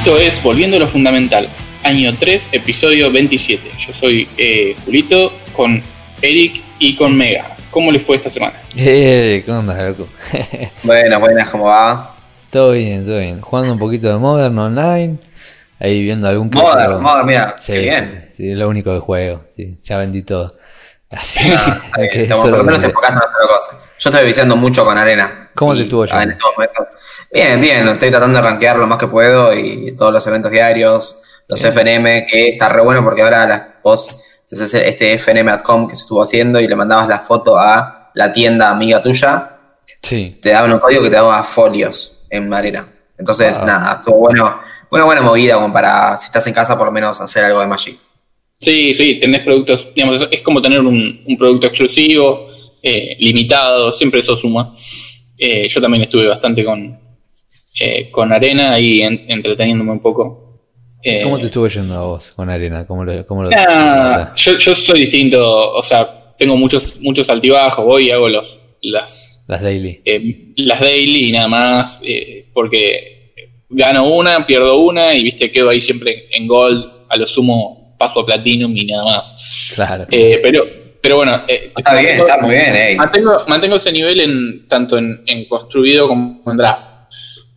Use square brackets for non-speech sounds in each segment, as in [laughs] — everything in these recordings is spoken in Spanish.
Esto es Volviendo a lo Fundamental, año 3, episodio 27. Yo soy eh, Julito con Eric y con Mega. ¿Cómo les fue esta semana? Eh, ¿qué onda, loco? [laughs] Buenas, buenas, ¿cómo va? todo bien, todo bien. Jugando un poquito de Modern Online. Ahí viendo algún Modern, Modern, mira, sí, qué bien. Sí, sí, es lo único que juego. Sí, ya vendí todo. Así Ah, [laughs] que estamos- eso por lo menos te enfocas en hacer cosas. Yo estoy viciando mucho con arena. ¿Cómo te estuvo ah, yendo? en estos momentos- Bien, bien, estoy tratando de rankear lo más que puedo y todos los eventos diarios, los Bien. FNM, que está re bueno porque ahora las, vos haces este FNM.com que se estuvo haciendo y le mandabas la foto a la tienda amiga tuya, Sí. te daban un código que te daba folios en arena. Entonces, nada, estuvo bueno, buena, buena movida como para, si estás en casa, por lo menos hacer algo de Magic. Sí, sí, tenés productos, digamos, es como tener un, un producto exclusivo, eh, limitado, siempre eso suma. Eh, yo también estuve bastante con, eh, con Arena y en- entreteniéndome un poco. Eh, ¿Cómo te estuvo yendo a vos con Arena? ¿Cómo lo, cómo lo Ah, yo, yo soy distinto, o sea, tengo muchos, muchos altibajos, voy y hago los, las, Las daily. eh, las daily y nada más, porque gano una, pierdo una y viste, quedo ahí siempre en gold, a lo sumo paso a platinum y nada más. Claro. Pero, pero bueno, eh, Está bien, mantengo- está muy bien, ey. Mantengo, mantengo ese nivel en tanto en, en construido como en draft.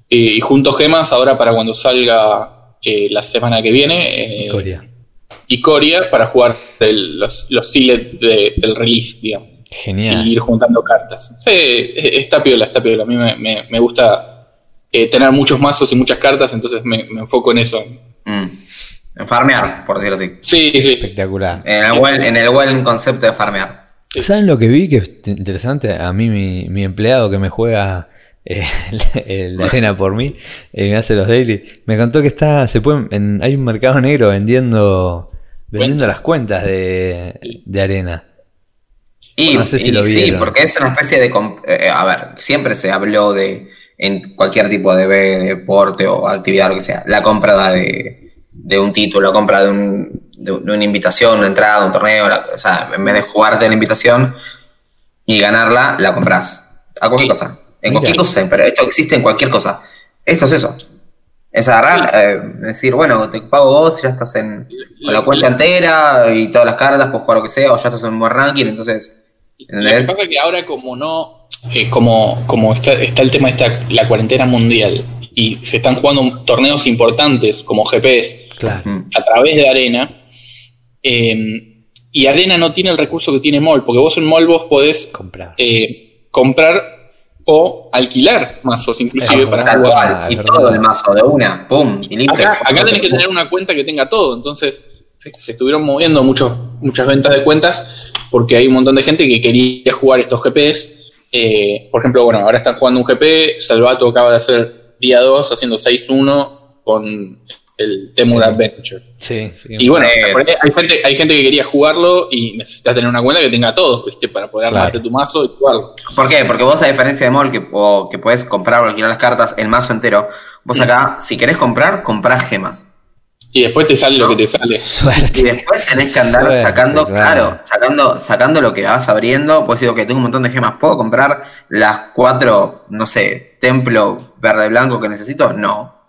Eh, y junto gemas ahora para cuando salga eh, la semana que viene. eh, Corea. y Coria para jugar el- los, los de- del release, digamos. Genial. Y ir juntando cartas. Sí, eh, está piola, está piola. A mí me, me- me gusta eh, tener muchos mazos y muchas cartas, entonces me, me enfoco en eso. Mm. En farmear, por decirlo así. Sí, sí. Espectacular. En el buen, en el buen concepto de farmear. Sí. ¿Saben lo que vi que es interesante? A mí, mi, mi empleado que me juega eh, [laughs] la arena por mí, eh, me hace los daily, me contó que está, se pueden, en- hay un mercado negro vendiendo, vendiendo las cuentas de, de arena. Y, No sé si y lo sí, porque es una especie de... comp- eh, a ver, siempre se habló de, en cualquier tipo de deporte o actividad, lo que sea, la compra de, de un título, la compra de, un, de, un- de una invitación, una entrada, un torneo, la- o sea, en vez de jugarte la invitación y ganarla, la compras. A cualquier Sí. cosa. En Mira. cualquier cosa, pero esto existe en cualquier cosa. Esto es eso. Es agarrar, eh, decir, bueno, te pago vos, ya estás en, con la cuenta entera y todas las cartas, puedes jugar lo que sea, o ya estás en un buen ranking, entonces, Lo que ¿entendés? pasa es que ahora como no, eh, como, como está, está el tema de esta, la cuarentena mundial y se están jugando torneos importantes como GPS Claro. A través de Arena, eh, y Arena no tiene el recurso que tiene MOL, porque vos en MOL vos podés Comprar. eh, comprar o alquilar mazos inclusive Eh, para Tal jugar. cual, y todo el mazo de una, pum, y listo. Acá, acá tenés que tener una cuenta que tenga todo, entonces se, se estuvieron moviendo muchos, muchas ventas de cuentas porque hay un montón de gente que quería jugar estos GPs. Eh, por ejemplo, bueno, ahora están jugando un GP, Salvato acaba de hacer día 2 haciendo 6-1 con el Temur Adventure. Sí, sí. Y bueno, Eh, hay gente, hay gente que quería jugarlo y necesitas tener una cuenta que tenga todo, ¿viste? Para poder Claro. armarte tu mazo y jugarlo. ¿Por qué? Porque vos, a diferencia de MOL, que, o que puedes comprar o alquilar las cartas, el mazo entero, vos acá, si querés comprar, comprás gemas. Y después te sale lo que te sale. Y Suerte. después tenés que andar Suerte, sacando, claro. claro, sacando, sacando lo que vas abriendo. Pues digo que tengo un montón de gemas. ¿Puedo comprar las cuatro, no sé, templo verde blanco que necesito? No.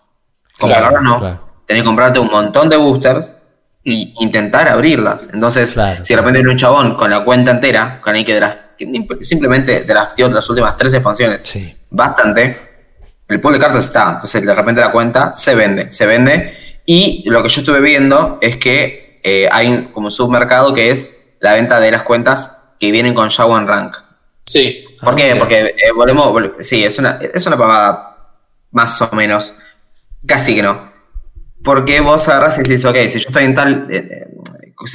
Comprarlo Claro, no. claro. Tenés que comprarte un montón de boosters y intentar abrirlas. Entonces, Claro, si de repente hay un chabón con la cuenta entera, con el que, draft- que simplemente drafteó las últimas tres expansiones, Sí. bastante, el pool de cartas está. Entonces, de repente la cuenta se vende, se vende. Y lo que yo estuve viendo es que eh, hay como un submercado que es la venta de las cuentas que vienen con Shawan Rank. Sí. ¿Por Ah, qué? mira. Porque eh, volvemos, vol- sí, es una, es una pavada más o menos. Casi que no. Porque vos agarrás y decís, ok, si yo estoy en tal. eh,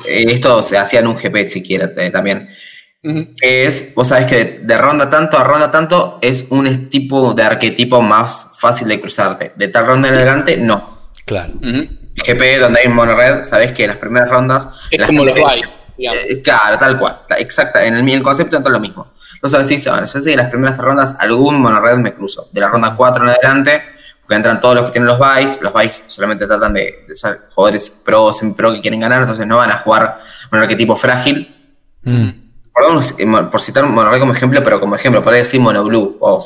esto se hacía en un GP si quieres eh, también que es, vos sabés que de ronda tanto a ronda tanto es un tipo de arquetipo más fácil de cruzarte. De tal ronda en adelante, no. Claro. Ujú. GP, donde hay un mono red, sabés que las primeras rondas. Es como los digamos. eh, claro, tal cual. Exacta, en el, el concepto es todo lo mismo. Entonces decís, bueno, yo sé que las primeras tres rondas algún mono red me cruzo. De la ronda 4 en adelante, porque entran todos los que tienen los buys. Los buys solamente tratan de, de ser jugadores pro, semi-pro que quieren ganar, entonces no van a jugar un arquetipo frágil. Mm. Perdón, eh, por citar un monored como ejemplo, pero como ejemplo, podría decir monoblue o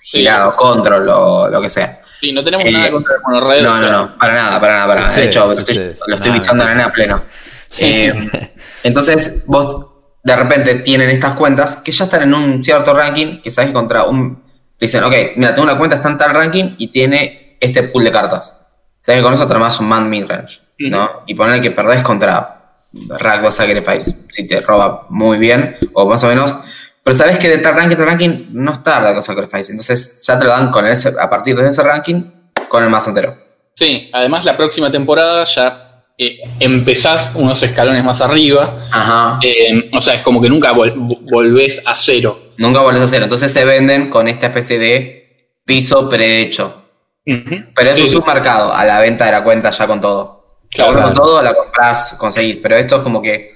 girado, control o lo que sea. Sí, no tenemos Eh, nada contra el monorred. No, o no, sea, no, para nada, para nada, para nada. De Ustedes, hecho, lo estoy, lo estoy Nada. bichando a pleno. Eh, entonces, vos de repente tienen estas cuentas que ya están en un cierto ranking, que sabes que contra un. Te dicen, ok, mira, tengo una cuenta, está en tal ranking y tiene este pool de cartas. Sabes que con eso más un man midrange, ¿no? Y poner que perdés contra Ragdoll Sacrifice, si te roba muy bien, o más o menos. Pero sabes que de tal ranking, tal ranking, no está Ragdoll Sacrifice. Entonces ya te lo dan con ese, a partir de ese ranking con el mazo entero. Sí, además la próxima temporada ya eh, empezás unos escalones más arriba. Ajá. eh, o sea, es como que nunca vol- volvés a cero. Nunca volvés a hacerlo. Entonces se venden con esta especie de piso prehecho. Pero es Sí, un sí. submercado a la venta de la cuenta ya con todo. Claro. La con todo la compras, conseguís. Pero esto es como que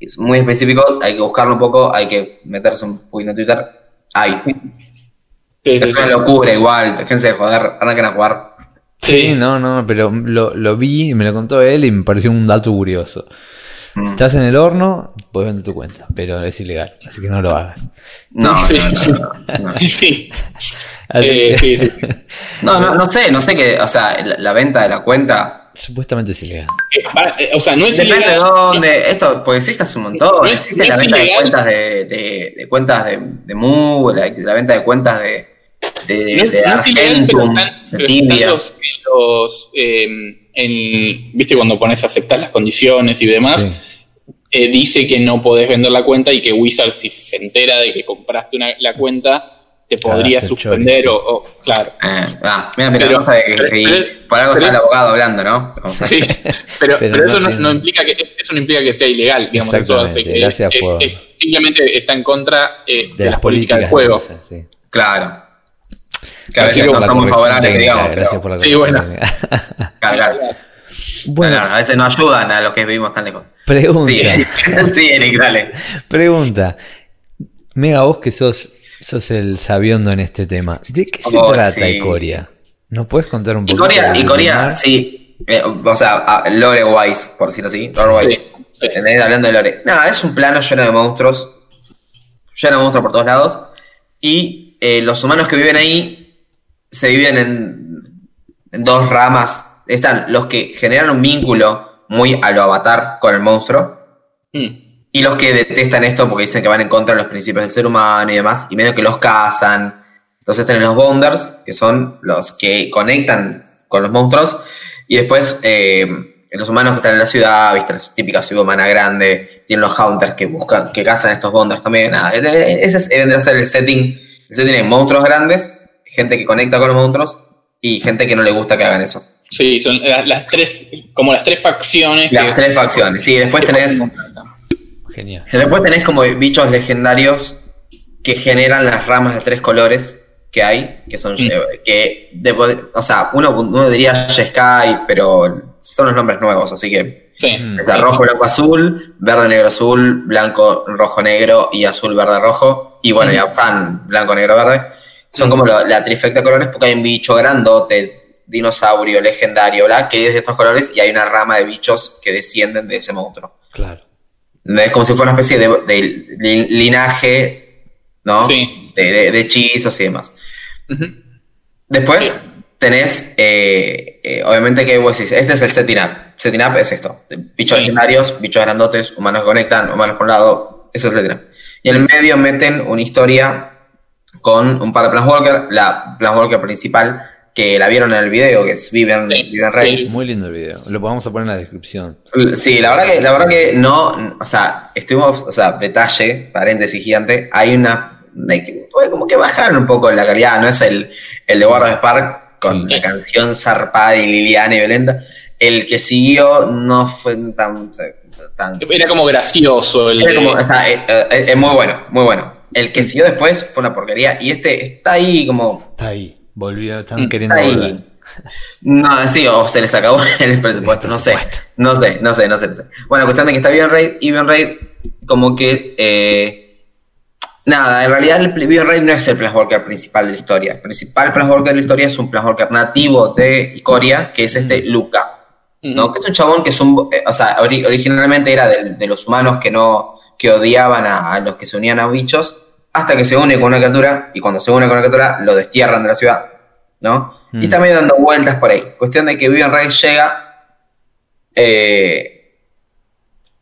es muy específico, hay que buscarlo un poco, hay que meterse un poquito en Twitter. Hay. Sí, sí, Es sí. una locura igual, déjense de joder, arranquen a jugar. Sí, no, no, pero lo, lo vi, me lo contó él y me pareció un dato curioso. Mm. Estás en el horno, puedes vender tu cuenta, pero es ilegal, así que no lo hagas. No, [laughs] Sí, no, no, sí. no. [laughs] Sí. Así Eh, que- sí, sí. [laughs] No, no, no sé, no sé qué, o sea, la, la venta de la cuenta. Supuestamente es ilegal. Eh, para- eh, o sea, no es Depende de ilegal. dónde. Esto, porque existe hace un montón. No es- existe no la es venta de cuentas de, de, de cuentas de, de Mu, la, la venta de cuentas de, de, No de no es ilegal, pero Argentum, están- de pero los, los, eh, en- viste cuando pones a aceptar las condiciones y demás, Sí. eh, dice que no podés vender la cuenta y que Wizard si se entera de que compraste una- la cuenta te podría suspender o, o- claro. Ah, ah, mira, mira, Pero- cosa de que- pero- por algo pero- está el abogado hablando, ¿no? O sea, Sí, pero, Pero pero [laughs] eso no implica que eso no implica que sea ilegal, digamos, eso hace que gracias es- por- es- simplemente está en contra eh, de, las políticas del de juego. Blizzard, sí. Claro. Que a veces no favorables, digamos. Gracias por la Sí, bueno. [laughs] Claro, claro. Bueno, Claro, a veces no ayudan a los que vivimos tan lejos. pregunta. Sí, [laughs] sí, Eric, dale. Pregunta. Mega, vos que sos, sos el sabiondo en este tema. ¿De qué se Oh, trata sí. Icoria? ¿Nos puedes contar un poco? Corea, y Corea, sí. eh, o sea, a- Lore Wise, por decirlo así. Lore Wise. Sí. Hablando de Lore. Nada, es un plano lleno de monstruos. Lleno de monstruos por todos lados. Y eh, los humanos que viven ahí se dividen en, en dos ramas. Están los que generan un vínculo muy a lo avatar con el monstruo. Mm. Y los que detestan esto porque dicen que van en contra de los principios del ser humano y demás, y medio que los cazan. Entonces tienen los Bounders, que son los que conectan con los monstruos, y después eh, los humanos que están en la ciudad, viste, la típica ciudad humana grande, tienen los Hunters que buscan, que cazan estos Bounders también. Nada, eh, eh, ese es- vendría a ser el setting. El setting es monstruos grandes, gente que conecta con los monstruos, y gente que no le gusta que hagan eso. Sí, son las, las tres, como las tres facciones. Las que- tres facciones. Sí, después tenés. Genial. Después tenés como bichos legendarios que generan las ramas de tres colores que hay, que son, Mm. eh, que, de- o sea, uno, uno diría Sky, pero son los nombres nuevos, así que Sí. Mm. está rojo, blanco, azul, verde, negro, azul, blanco, rojo, negro y azul, verde, rojo, y bueno, Mm. ya están blanco, negro, verde. Son como la, la trifecta de colores porque hay un bicho grandote, dinosaurio, legendario, bla, que es de estos colores y hay una rama de bichos que descienden de ese monstruo. Claro. Es como si fuera una especie de, de li- linaje, ¿no? Sí. De, de- de hechizos y demás. Después tenés, eh, eh, obviamente, que vos decís, este es el setting up. Setting up es esto: bichos Sí. legendarios, bichos grandotes, humanos que conectan, humanos por un lado. Ese es el setting up. Y en el medio meten una historia con un par de Planeswalker. La Planeswalker principal, que la vieron en el video, que es Vivian, Sí, Vivian Rey. sí. Muy lindo el video. Lo vamos a poner en la descripción. Sí, la verdad que, la verdad que no, o sea, estuvimos, o sea, detalle, paréntesis gigante, hay una, de que, pues, como que bajaron un poco la calidad, no es el, el de Guarda de Spark con Sí. la canción zarpada y Liliana y violenta, el que siguió no fue tan, tan Era como gracioso el era de- como, o sea, eh, eh, es muy bueno, muy bueno. El que siguió después fue una porquería y este está ahí como Está ahí. Volvió, están Mm, queriendo Está volver. ahí. No, sí, o se les acabó [laughs] el presupuesto, no sé. No sé, no sé, no sé, no sé. Bueno, cuestión de que está Vivian Raid y Vivian Raid como que... eh, nada, en realidad el Vivian Raid no es el Planeswalker principal de la historia. El principal Planeswalker de la historia es un Planeswalker nativo de Ikoria, que es este Luca. ¿no? Que es un chabón que es un... eh, o sea, ori- originalmente era de, de los humanos que no... que odiaban a, a los que se unían a bichos, hasta que se une con una criatura, y cuando se une con una criatura lo destierran de la ciudad, ¿no? Y está medio dando vueltas por ahí. Cuestión de que Vivian Rice llega eh,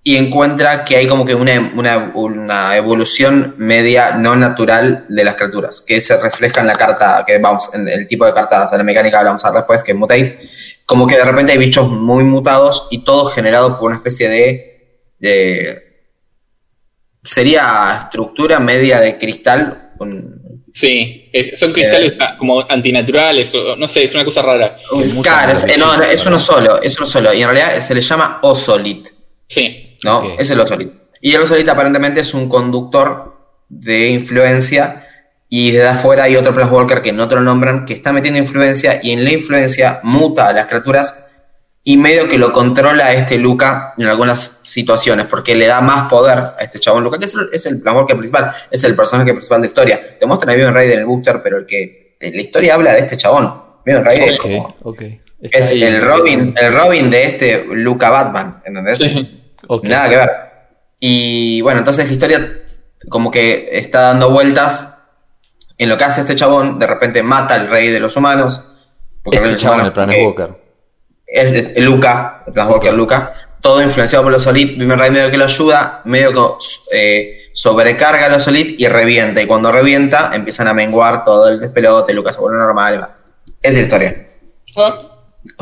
y encuentra que hay como que una, una- una evolución media no natural de las criaturas, que se refleja en la carta, que vamos, en el tipo de cartas, en la mecánica que hablamos a después, que es Mutate. Como que de repente hay bichos muy mutados y todo generado por una especie de. de sería estructura media de cristal. con- Sí, es- son cristales ah, como antinaturales, o no sé, es una cosa rara. mutan Claro, es, eh, no, no, es uno solo, es uno solo. Y en realidad se le llama Ozolit. Sí. ¿no? Es el Ozolit. Y el Ozolit aparentemente es un conductor de influencia y desde afuera hay otro Walker que no te lo nombran, que está metiendo influencia y en la influencia muta a las criaturas y medio que lo controla este Luca en algunas situaciones, porque le da más poder a este chabón Luca, que es el, es el Walker principal, es el personaje principal de la historia. Te muestran a Vivian Raiden en el booster, pero el que en la historia habla de este chabón. Vivian Raiden es como... Es ahí. el Robin, el Robin de este Luca Batman, ¿entendés? Sí. Nada que ver. Y bueno, entonces la historia como que está dando vueltas en lo que hace este chabón, de repente mata al rey de los humanos. Porque el rey de Este los chabón, humanos el Planet porque Walker. El Luca, el Planeswalker Luca, todo influenciado por los Solid, Vivian Ray medio que lo ayuda, medio que eh, sobrecarga a los Solid y revienta. Y cuando revienta, empiezan a menguar todo el despelote, Luca se vuelve normal y demás. Esa es la historia.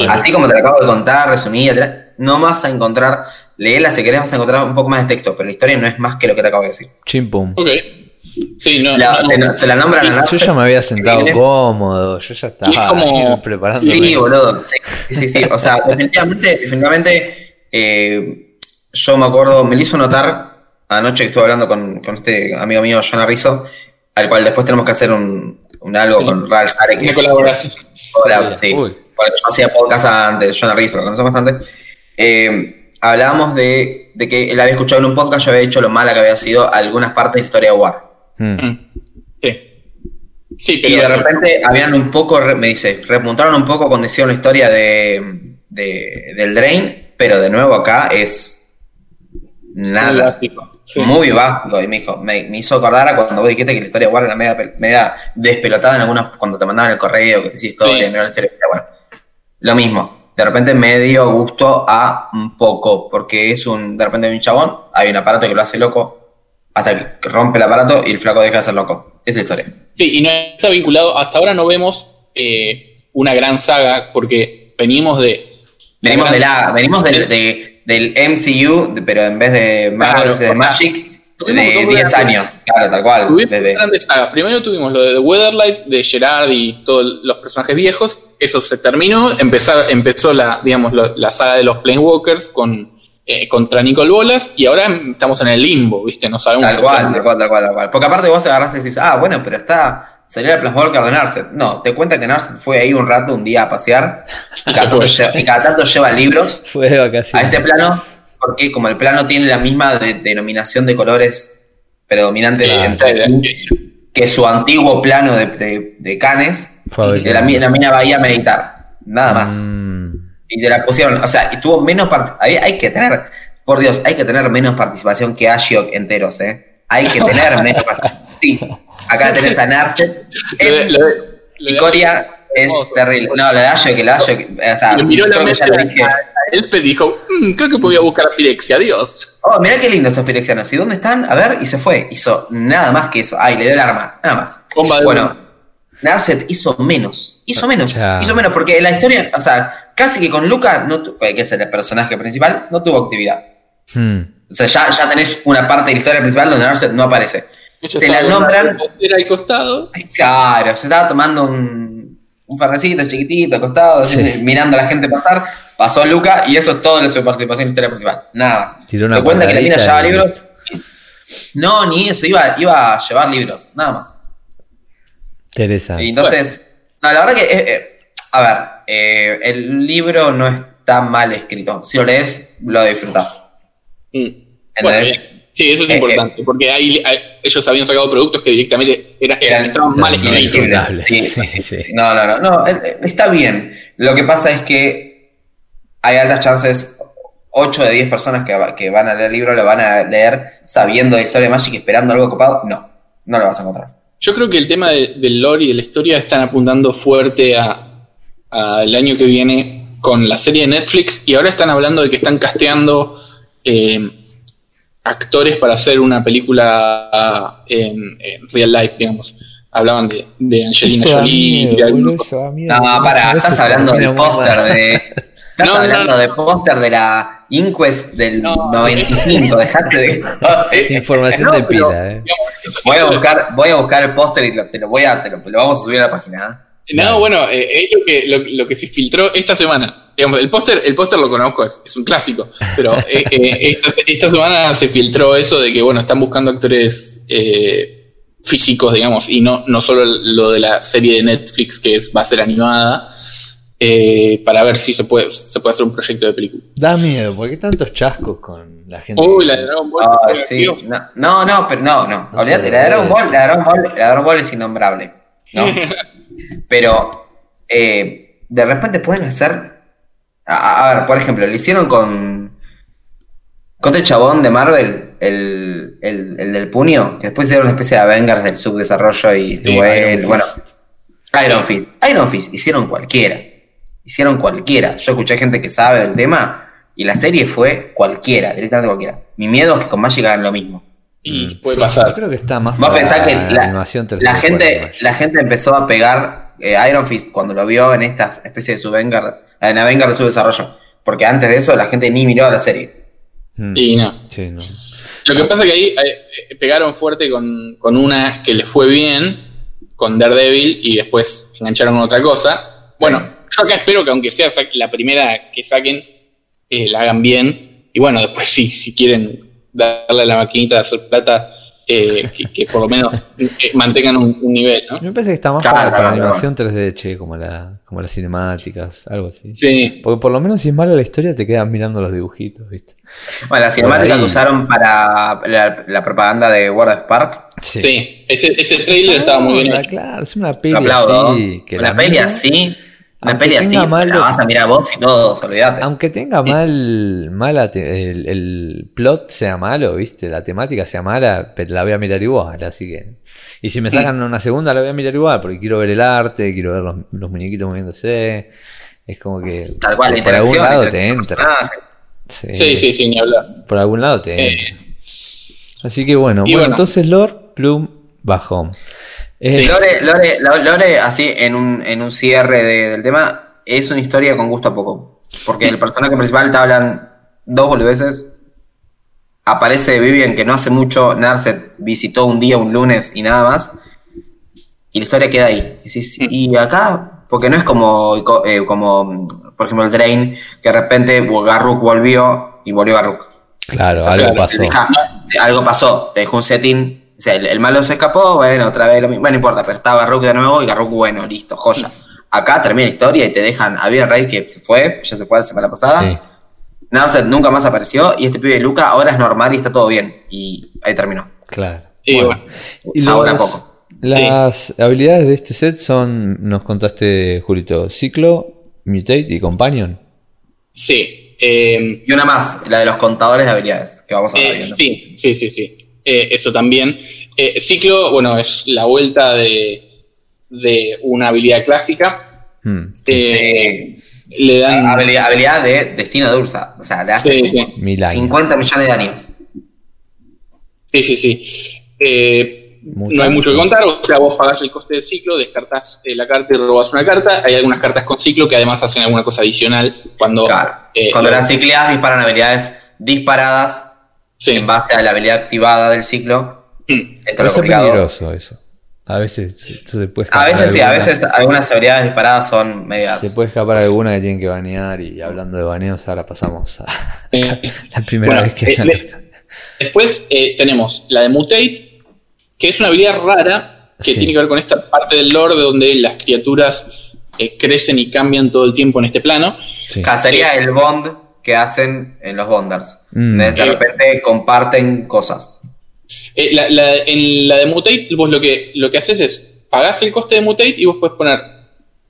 Así como te lo acabo de contar, resumida, la- no vas a encontrar, léela si querés, vas a encontrar un poco más de texto, pero la historia no es más que lo que te acabo de decir. Chimpum. ok. Sí, no. La- no- te la nombran a Yo ya me había sentado cómodo, yo ya estaba Y es como- preparándome. Sí, boludo. Sí, sí, sí. O sea, definitivamente, definitivamente eh, yo me acuerdo, me lo hizo notar anoche que estuve hablando con, con este amigo mío, John Arrizo, al cual después tenemos que hacer un, un algo Sí. con Ralph Sare. Una colaboración. Hola, sí. Uy. Porque yo hacía podcast antes, John Arrizo, lo conocemos bastante. Eh, hablábamos de, de que él había escuchado en un podcast, yo había dicho lo mala que había sido algunas partes de la historia de War. Mm. Mm. Sí. Sí, pero. Y de repente habían un poco, me dice, remontaron un poco cuando hicieron la historia de, de- del Drain, pero de nuevo acá es nada. Sí. Muy básico. Y me dijo, me, me hizo acordar a cuando vos dijiste que la historia de War era media, media despelotada en algunos, cuando te mandaban el correo, que te hiciste historia, Sí. no era la historia. Bueno, lo mismo. De repente me dio gusto a un poco, porque es un, de repente hay un chabón, hay un aparato que lo hace loco, hasta que rompe el aparato y el flaco deja de ser loco. Esa es la historia. Sí, y no está vinculado. Hasta ahora no vemos eh, una gran saga porque venimos de. Venimos, gran- de la, venimos del, de- del MCU, de- pero en vez de Marvel, Claro, de Magic, de dos 10 grandes- años. Claro, tal cual. Tuvimos desde- grandes sagas. Primero tuvimos lo de The Weatherlight, de Gerard y todos los personajes viejos. Eso se terminó. Empezar, empezó la, digamos, lo- la saga de los Planewalkers con, eh, contra Nicole Bolas. Y ahora estamos en el limbo, ¿viste? No sabemos. Tal cual, tal cual, tal cual, tal cual. Porque aparte vos agarrás y decís, ah, bueno, pero está. Salió el Plasmolker de Narset. No, te cuenta que Narset fue ahí un rato, un día a pasear. Y cada, [laughs] tanto lleva, y cada tanto lleva libros [laughs] Fue de a este plano, porque como el plano tiene la misma de- denominación de colores predominantes Claro, entre claro. sí, que su antiguo plano de, de, de Canes, de la, la mina Bahía a meditar. Nada más. Mm. Y te la pusieron, o sea, y tuvo menos hay, hay que tener, por Dios, hay que tener menos participación que Ashiok enteros, ¿eh? Hay que tener [laughs] menos participación. Sí, acá tenés a Narset. Lo de- lo de- lo de- Y Coria es terrible. No, lo de Ashiok, lo de Ashiok, o sea, Le miró la Elspeth dijo: "Mm, Creo que voy a buscar a Pirexia. Adiós. Oh, mirá qué lindo estos pirexianos. ¿Y dónde están? A ver, y se fue. Hizo nada más que eso. Ay, le dio el arma. Nada más. Bomba de bueno, Narset hizo menos. Hizo menos. Chao. Hizo menos porque la historia, o sea, casi que con Luca, no tu- que es el personaje principal, no tuvo actividad. Mm. O sea, ya, ya tenés una parte de la historia principal donde Narset no aparece. Ella Te la nombran. botella al costado. Claro, se estaba tomando un, un chiquitito, acostado, así, Sí. mirando a la gente pasar. Pasó Luca y eso es todo de su participación en la historia principal. Nada más. Tiró una Te cuenta que la mina llevaba libros. No, ni eso, iba, iba a llevar libros, nada más. Interesante. Y entonces, no, la verdad que, eh, eh, a ver, eh, el libro no está mal escrito. Si lo lees, lo disfrutas. Mm. Sí, eso es Eh, importante, porque ahí, ahí ellos habían sacado productos que directamente era- eran, Eran- estaban mal escritos. Sí, Sí, sí. No, no, no, no, eh, eh, está bien. Lo que pasa es que hay altas chances, 8 de 10 personas que, va- que van a leer el libro lo van a leer sabiendo de historia de Magic y esperando algo copado. No, no lo vas a encontrar. Yo creo que el tema de- del lore y de la historia están apuntando fuerte a, al año que viene con la serie de Netflix y ahora están hablando de que están casteando eh, actores para hacer una película en, en real life, digamos. Hablaban de, de Angelina Eso Jolie. miedo, de algún-. No, pará, estás hablando del póster de. Estás No, hablando no. de póster de la Inquest del No, 95, dejate de. [laughs] Información No, de pila, eh. Voy a buscar, voy a buscar el póster y lo, te lo voy a, te lo, lo vamos a subir a la página. No, bueno, eh, es lo que, lo, lo que se filtró esta semana. Digamos, el póster, el póster lo conozco, es, es un clásico. Pero [laughs] eh, eh, esta, esta semana se filtró eso de que bueno, están buscando actores eh, físicos, digamos, y no, no solo lo de la serie de Netflix que es, va a ser animada, eh, para ver si se puede, se puede hacer un proyecto de película. Da miedo, ¿por qué tantos chascos con la gente? Uy, la de Dragon Ball. Sí. No, no, no, pero no, no. No Olvídate, la de Dragon Ball, la Dragon Ball, la de Dragon Ball es innombrable. ¿no? [laughs] pero eh, de repente pueden hacer. A, a ver, por ejemplo, lo hicieron con. Con este chabón de Marvel, el, el, el del puño, que después hicieron una especie de Avengers del subdesarrollo y Sí, él. Iron Bueno, Fist. Iron Fist. Iron Fist hicieron cualquiera. Hicieron cualquiera. Yo escuché gente que sabe del tema y la serie fue cualquiera, directamente cualquiera. Mi miedo es que con Magic hagan lo mismo. Y puede Yo pasar. creo que está más Vos pensás que la, animación 3D la por gente, la gente empezó a pegar eh, Iron Fist cuando lo vio en esta especie de Subenger, en Avenger de su desarrollo. Porque antes de eso la gente ni miró a la serie. Mm. Y no. Sí, no. Lo que pasa es que ahí eh, pegaron fuerte con, con una que les fue bien, con Daredevil, y después engancharon con otra cosa. Bueno, yo acá espero que aunque sea la primera que saquen, eh, la hagan bien. Y bueno, después [laughs] si, si quieren darle a la maquinita de hacer plata, eh, que, que por lo menos eh, mantengan un, un nivel, ¿no? Me parece que está más Claro, para, claro, animación 3D, che, como, la, como las cinemáticas, algo así. Sí. Porque por lo menos si es mala la historia te quedas mirando los dibujitos, ¿viste? Bueno, la cinemática ahí. que usaron para la, la propaganda de World of Spark. Sí, ese, ese trailer estaba muy bien Onda, hecho. Claro, es una Lo peli aplaudo. así. Que una la peli así. Una aunque peli así. La vas a mirar vos y todos, olvídate. Aunque tenga mal, mala te- el, el plot sea malo, ¿viste? La temática sea mala, pero la voy a mirar igual, así que... Y si me sacan una segunda, la voy a mirar igual, porque quiero ver el arte, quiero ver los, los muñequitos moviéndose. Es como que Tal cual, por algún lado la te entra. Sí, Sí, sí, sí, ni hablar. Por algún lado te Eh, entra. Así que bueno, y bueno, bueno. entonces Lord Plum bajó. Eh, Sí. Lore, Lore, Lo- Lore, así en un, en un cierre de- del tema, es una historia con gusto a poco. Porque el personaje principal te hablan dos boludeces. Aparece Vivian, que no hace mucho, Narset visitó un día, un lunes y nada más. Y la historia queda ahí. Y, decís, y acá, porque no es como, eh, como, por ejemplo, el Drain, que de repente Garruk volvió y volvió Garruk. Claro, Entonces, algo pasó. deja- algo pasó, te dejó un setting. O sea, el, el malo se escapó, bueno, otra vez lo mismo. Bueno, no importa, pero estaba Garruk de nuevo y Garruk, bueno, listo, joya. Acá termina la historia y te dejan a Vía Rey que se fue, ya se fue la semana pasada. Sí. Narset nunca más apareció y este pibe de Luca ahora es normal y está todo bien. Y ahí terminó. Claro. Y Bueno. bueno. Y Sabor a los- poco. Las habilidades de este set son, nos contaste, Julito, Ciclo, Mutate y Companion. Sí. eh, Y una más, la de los contadores de habilidades, que vamos a Eh, ver. sí, sí, sí, sí. Eh, eso también. Eh, ciclo, bueno, es la vuelta de, de una habilidad clásica. Hmm, Eh, Le dan. Habilidad, habilidad de destino de Ursa. O sea, le hace Sí, sí. Mil años. 50 millones de años. Sí, sí, sí. Eh, no hay mucho que contar, o sea, vos pagás el coste del ciclo, descartás eh, la carta y robás una carta. Hay algunas cartas con ciclo que además hacen alguna cosa adicional cuando. Claro. eh, Cuando las cicleadas disparan habilidades disparadas Sí. en base a la habilidad activada del ciclo. Mm. Esto es peligroso eso. A veces se, se puede A escapar veces sí, a veces algunas habilidades disparadas son medias. Se puede escapar alguna que tienen que banear y hablando de baneos ahora pasamos a [laughs] Eh, la primera Bueno, vez que eh, le- Después eh, tenemos la de Mutate, que es una habilidad rara que Sí. tiene que ver con esta parte del lore de donde las criaturas eh, crecen y cambian todo el tiempo en este plano. Sí. Acá sería el bond que hacen en los bonders. Mm. De de Eh. repente comparten cosas. Eh, la- la- en la de Mutate, vos lo que, lo que haces es pagás el coste de Mutate y vos puedes poner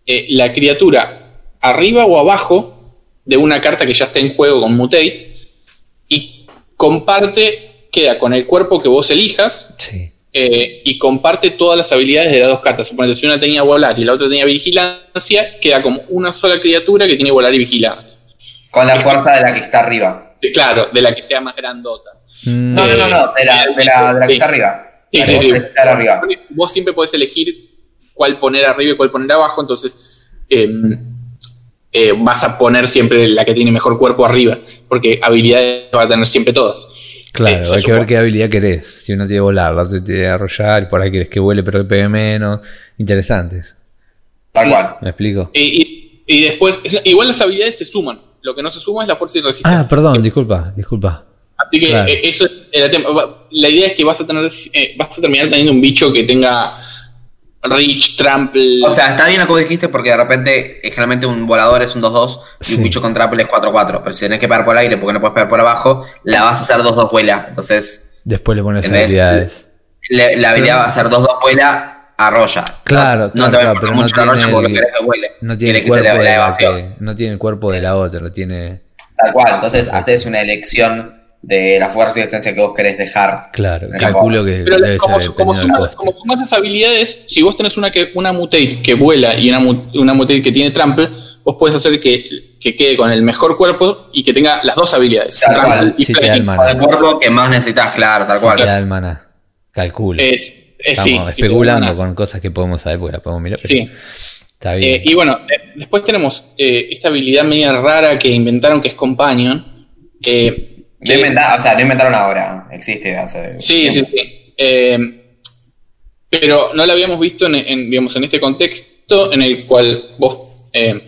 eh, la criatura arriba o abajo de una carta que ya está en juego con Mutate y comparte, queda con el cuerpo que vos elijas Sí. eh, y comparte todas las habilidades de las dos cartas. Suponete, si una tenía volar y la otra tenía vigilancia, queda como una sola criatura que tiene volar y vigilancia. Con la fuerza de la que está arriba. Claro, de la que sea más grandota. Mm, No, no, no, no, de la, de la, de la que está arriba. Sí, La sí, que sí. está arriba. Vos siempre podés elegir cuál poner arriba y cuál poner abajo, entonces eh, eh, vas a poner siempre la que tiene mejor cuerpo arriba, porque habilidades va a tener siempre todas. Claro, Eh, hay que ver qué habilidad querés. Si uno tiene volar, la otra tiene arrollar, y por ahí querés que vuele pero que pegue menos. Interesantes. Tal cual. ¿Me explico? Y, y- y después, es- igual las habilidades se suman, lo que no se suma es la fuerza y resistencia. Ah, perdón, disculpa, disculpa. Así que Claro. eh, eso es el tema. La idea es que vas a tener, eh, vas a terminar teniendo un bicho que tenga reach, trample. O sea, está bien lo que vos dijiste porque de repente, eh, generalmente un volador es un 2-2 y Sí. un bicho con trample es 4-4. Pero si tenés que pegar por el aire porque no puedes pegar por abajo, la vas a hacer 2-2 vuela. Entonces, Después le pones habilidades. la habilidad va a ser 2-2 vuela, arrolla. Claro, no, claro, no te va a claro, no mucho la arrolla tiene porque querés que vuele. No tiene Tiene el que ser cuerpo la, de la la que, no tiene el cuerpo de la otra, lo tiene. Tal cual. Entonces, haces una elección de la fuerza y resistencia que vos querés dejar. Claro, calculo que Pero debe como, ser como, dependiendo del sumas, coste. como sumas las habilidades, si vos tenés una que una mutate que vuela y una, una mutate que tiene trample, vos podés hacer que, que quede con el mejor cuerpo y que tenga las dos habilidades. Tal trample cual. y Sí, te da el el cuerpo que más necesitas, claro, tal Sí, cual. te da el maná. Calculo. Es, Estamos sí, especulando con cosas que podemos saber porque la podemos mirar. pero Sí. Está Eh, bien. y bueno, eh, después tenemos eh, esta habilidad media rara que inventaron que es Companion. eh, inventaron, o sea, no inventaron ahora. Existe hace. Sí, sí, sí. Eh, pero no la habíamos visto en, en, digamos, en este contexto en el cual vos eh,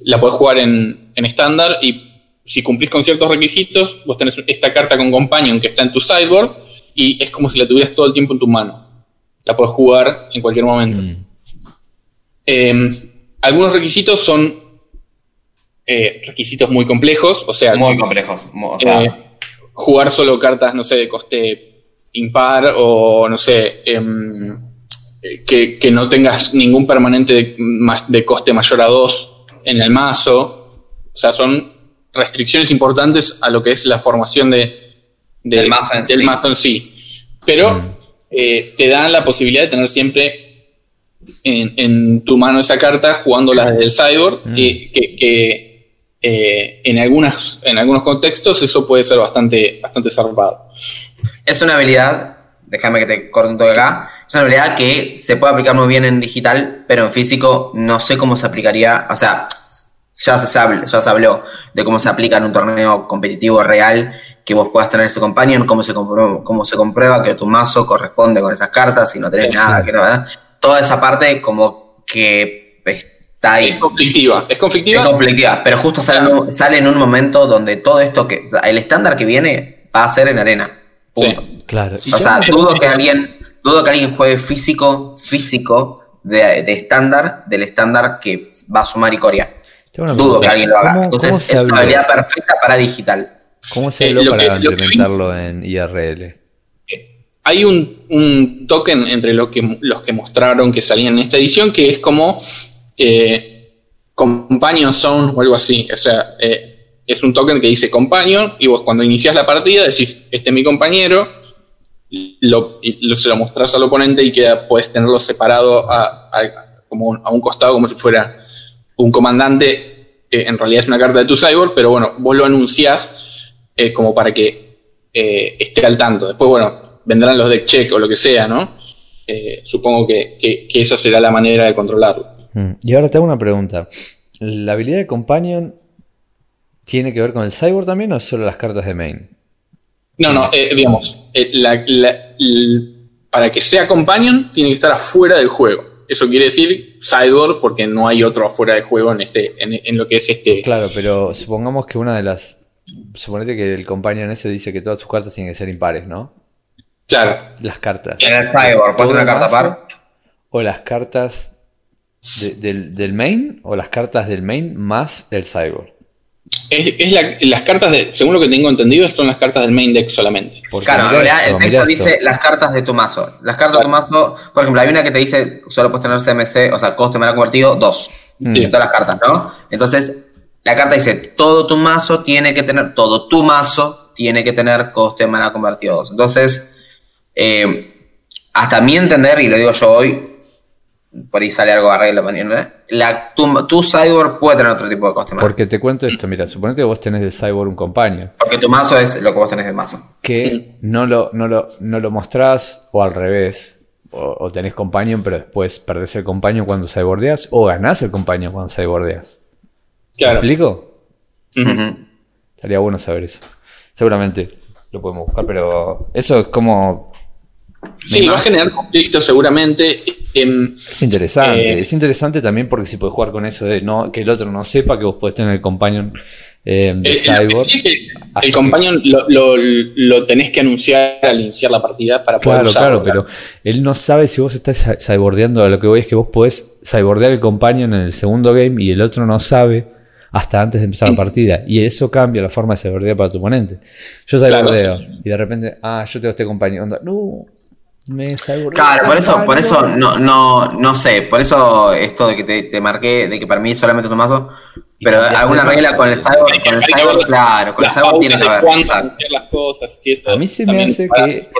la podés jugar en en estándar y si cumplís con ciertos requisitos, vos tenés esta carta con Companion que está en tu sideboard y es como si la tuvieras todo el tiempo en tu mano. La podés jugar en cualquier momento. Mm. Eh, algunos requisitos son eh, requisitos muy complejos, o sea, Muy complejos. mu- O sea, eh, jugar solo cartas, no sé, de coste impar o no sé, em, eh, que, que no tengas ningún permanente de, coste mayor a 2 en el mazo. O sea, son restricciones importantes a lo que es la formación de, de- Del mazo en del sí. mazo en sí. Pero Mm. Eh, te dan la posibilidad de tener siempre en, en tu mano esa carta jugándola desde el cyborg Mm. y que, que, eh, en, algunas, en algunos contextos eso puede ser bastante, bastante zarpado. es una habilidad, déjame que te corte un toque acá. Es una habilidad que se puede aplicar muy bien en digital, pero en físico no sé cómo se aplicaría. O sea, ya se, sabe, ya se habló de cómo se aplica en un torneo competitivo real, que vos puedas tener ese companion, cómo se, comprueba, cómo se comprueba que tu mazo corresponde con esas cartas, y no tenés Sí, nada, sí. que no, ¿verdad? Toda esa parte como que está ahí. Es conflictiva. Es conflictiva. Es conflictiva, pero justo sale, en un- sale en un momento donde todo esto que. El estándar que viene va a ser en arena. Punto. Claro. Y O sea, dudo que alguien, dudo que alguien juegue físico, físico de de estándar, del estándar que va a sumar Icoria. Tengo una Dudo pregunta. que alguien lo haga. ¿Cómo- Entonces es habló? una habilidad perfecta para digital. ¿Cómo se Eh, habló lo para que- lo que- implementarlo en IRL? Hay un, un token entre lo que, los que mostraron que salían en esta edición que es como eh, Companion Zone o algo así. O sea, eh, es un token que dice Companion y vos cuando iniciás la partida decís, este es mi compañero, lo, se lo mostrás al oponente y queda, puedes tenerlo separado a, a- como un- a un costado como si fuera un comandante, que en realidad es una carta de tu cyborg, pero bueno, vos lo anunciás eh, como para que eh, esté al tanto. Después, bueno, vendrán los deck check o lo que sea, ¿no? Eh, supongo que, que- que esa será la manera de controlarlo. Mm. Y ahora te hago una pregunta. ¿La habilidad de Companion tiene que ver con el Cyborg también o solo las cartas de main? No, no, eh, digamos, eh, la- la- l- para que sea companion tiene que estar afuera del juego. Eso quiere decir sideboard porque no hay otro afuera del juego en este, en, en lo que es este. Claro, pero supongamos que una de las. Suponete que el Companion ese dice que todas tus cartas tienen que ser impares, ¿no? Claro. Las cartas. En el Cyborg, ¿puedes ¿Todo una carta par? O las cartas de- del, del main o las cartas del main más el Cyborg. Es, es la- las cartas de, según lo que tengo entendido, son las cartas del main deck solamente. Porque Claro, en realidad esto, el texto dice las cartas de tu mazo. Las cartas de tu mazo, por ejemplo, hay una que te dice solo puedes tener CMC, o sea, coste mana convertido, dos. Sí. En todas las cartas, ¿no? Entonces, la carta dice, todo tu mazo tiene que tener, todo tu mazo tiene que tener coste mana convertido 2. Entonces, eh, hasta mi entender, y lo digo yo hoy, por ahí sale algo a arreglo, la, tu, tu cyborg puede tener otro tipo de coste. Porque te cuento esto, mira, suponete que vos tenés de cyborg un compañero. Porque tu mazo es lo que vos tenés de mazo. Que no lo, no lo, no lo mostrás o al revés. O, tenés companion, pero después perdés el companion cuando cybordeas, o ganás el companion cuando cybordeas. Claro. ¿Me explico? Estaría bueno saber eso. Seguramente lo podemos buscar, pero eso es como Sí, va a generar conflictos seguramente. Es interesante, eh, es interesante también porque si puedes jugar con eso de no, que el otro no sepa que vos podés tener el companion eh, de Cyborg. el companion lo, tenés que anunciar al iniciar la partida para poder Claro, claro, pero él no sabe si vos estás cybordeando. A lo que voy es que vos podés cybordear el companion en el segundo game y el otro no sabe hasta antes de empezar la partida. Y eso cambia la forma de cybordear para tu oponente. Yo cybordeo y de repente, ah, yo tengo este compañero. No, me claro, por eso, por eso no, no, no sé, por eso esto de que te, te marqué, de que para mí es solamente tu mazo, pero alguna regla con el cyborg, con el cyborg, claro, con el cyborg tiene que haber. Las cosas, a mí se me hace que,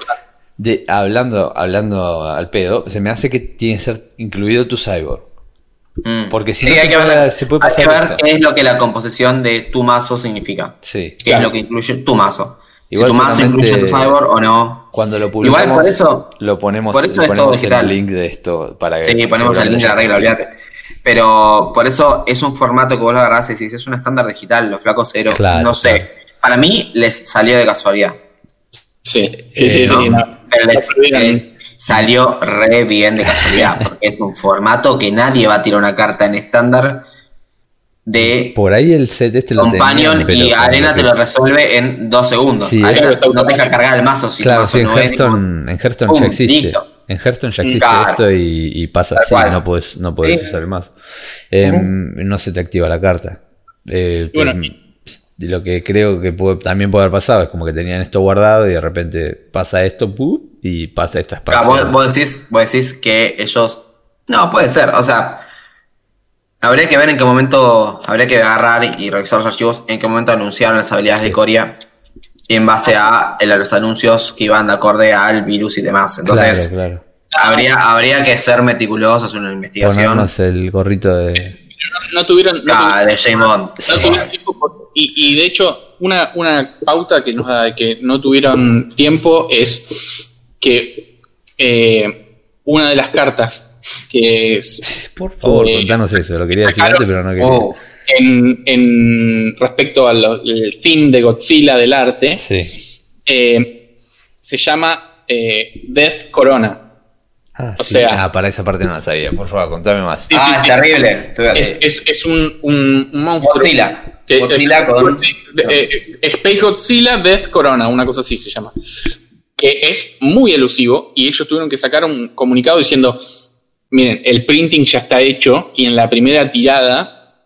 de, hablando, hablando al pedo, se me hace que tiene que ser incluido tu cyborg. Mm. Porque si no, hay se, que puede, ver, se puede pasar. Hay que ver qué es lo que la composición de tu mazo significa. Sí. Qué es lo que incluye tu mazo. Igual si tu mazo incluye tu cyborg o no. Cuando lo publicamos, Igual por eso, lo ponemos, por eso ponemos el link de esto para que Sí, ponemos el link de la regla, olvídate. Pero por eso es un formato que vos lo agarrás y decís, es un estándar digital, los flacos cero. no sé. Para mí les salió de casualidad. Sí, sí, sí, sí. les, salió re bien de casualidad, porque es un formato que nadie va a tirar una carta en estándar de por ahí el set este Companion y Arena te lo resuelve en dos segundos. Sí, Arena no te deja cargar el mazo. Si claro, sí, en, Hearthstone, en Hearthstone ya existe. En Hearthstone ya existe esto y, pasa así, no puedes, no puedes usar el mazo. Em, no se te activa la carta. Eh, bueno, lo que creo que también puede haber pasado es como que tenían esto guardado y de repente pasa esto y pasa esta vos, decís, vos decís que ellos... No, puede ser, o sea Habría que ver en qué momento, habría que agarrar y revisar los archivos, en qué momento anunciaron las habilidades de Coria en base a, los anuncios que iban de acorde al virus y demás. Entonces, Habría, habría que ser meticulosos, hacer una investigación. Ponernos el gorrito de... No, tuvieron... ah, de James Bond. y, de hecho, una, una pauta que, nos da, que no tuvieron tiempo es que eh, una de las cartas que [laughs] Por favor, eh, contanos eso, lo quería decir antes, pero no quería. Oh, en, respecto al fin de Godzilla del arte, eh, se llama eh, Death Corona. Ah, o sea, ah, para esa parte no la sabía. Por favor, contame más. ah, es terrible. Es, un, un, monstruo. Godzilla. Godzilla con... Space Godzilla Death Corona, una cosa así se llama. Que es muy elusivo y ellos tuvieron que sacar un comunicado diciendo miren, el printing ya está hecho y en la primera tirada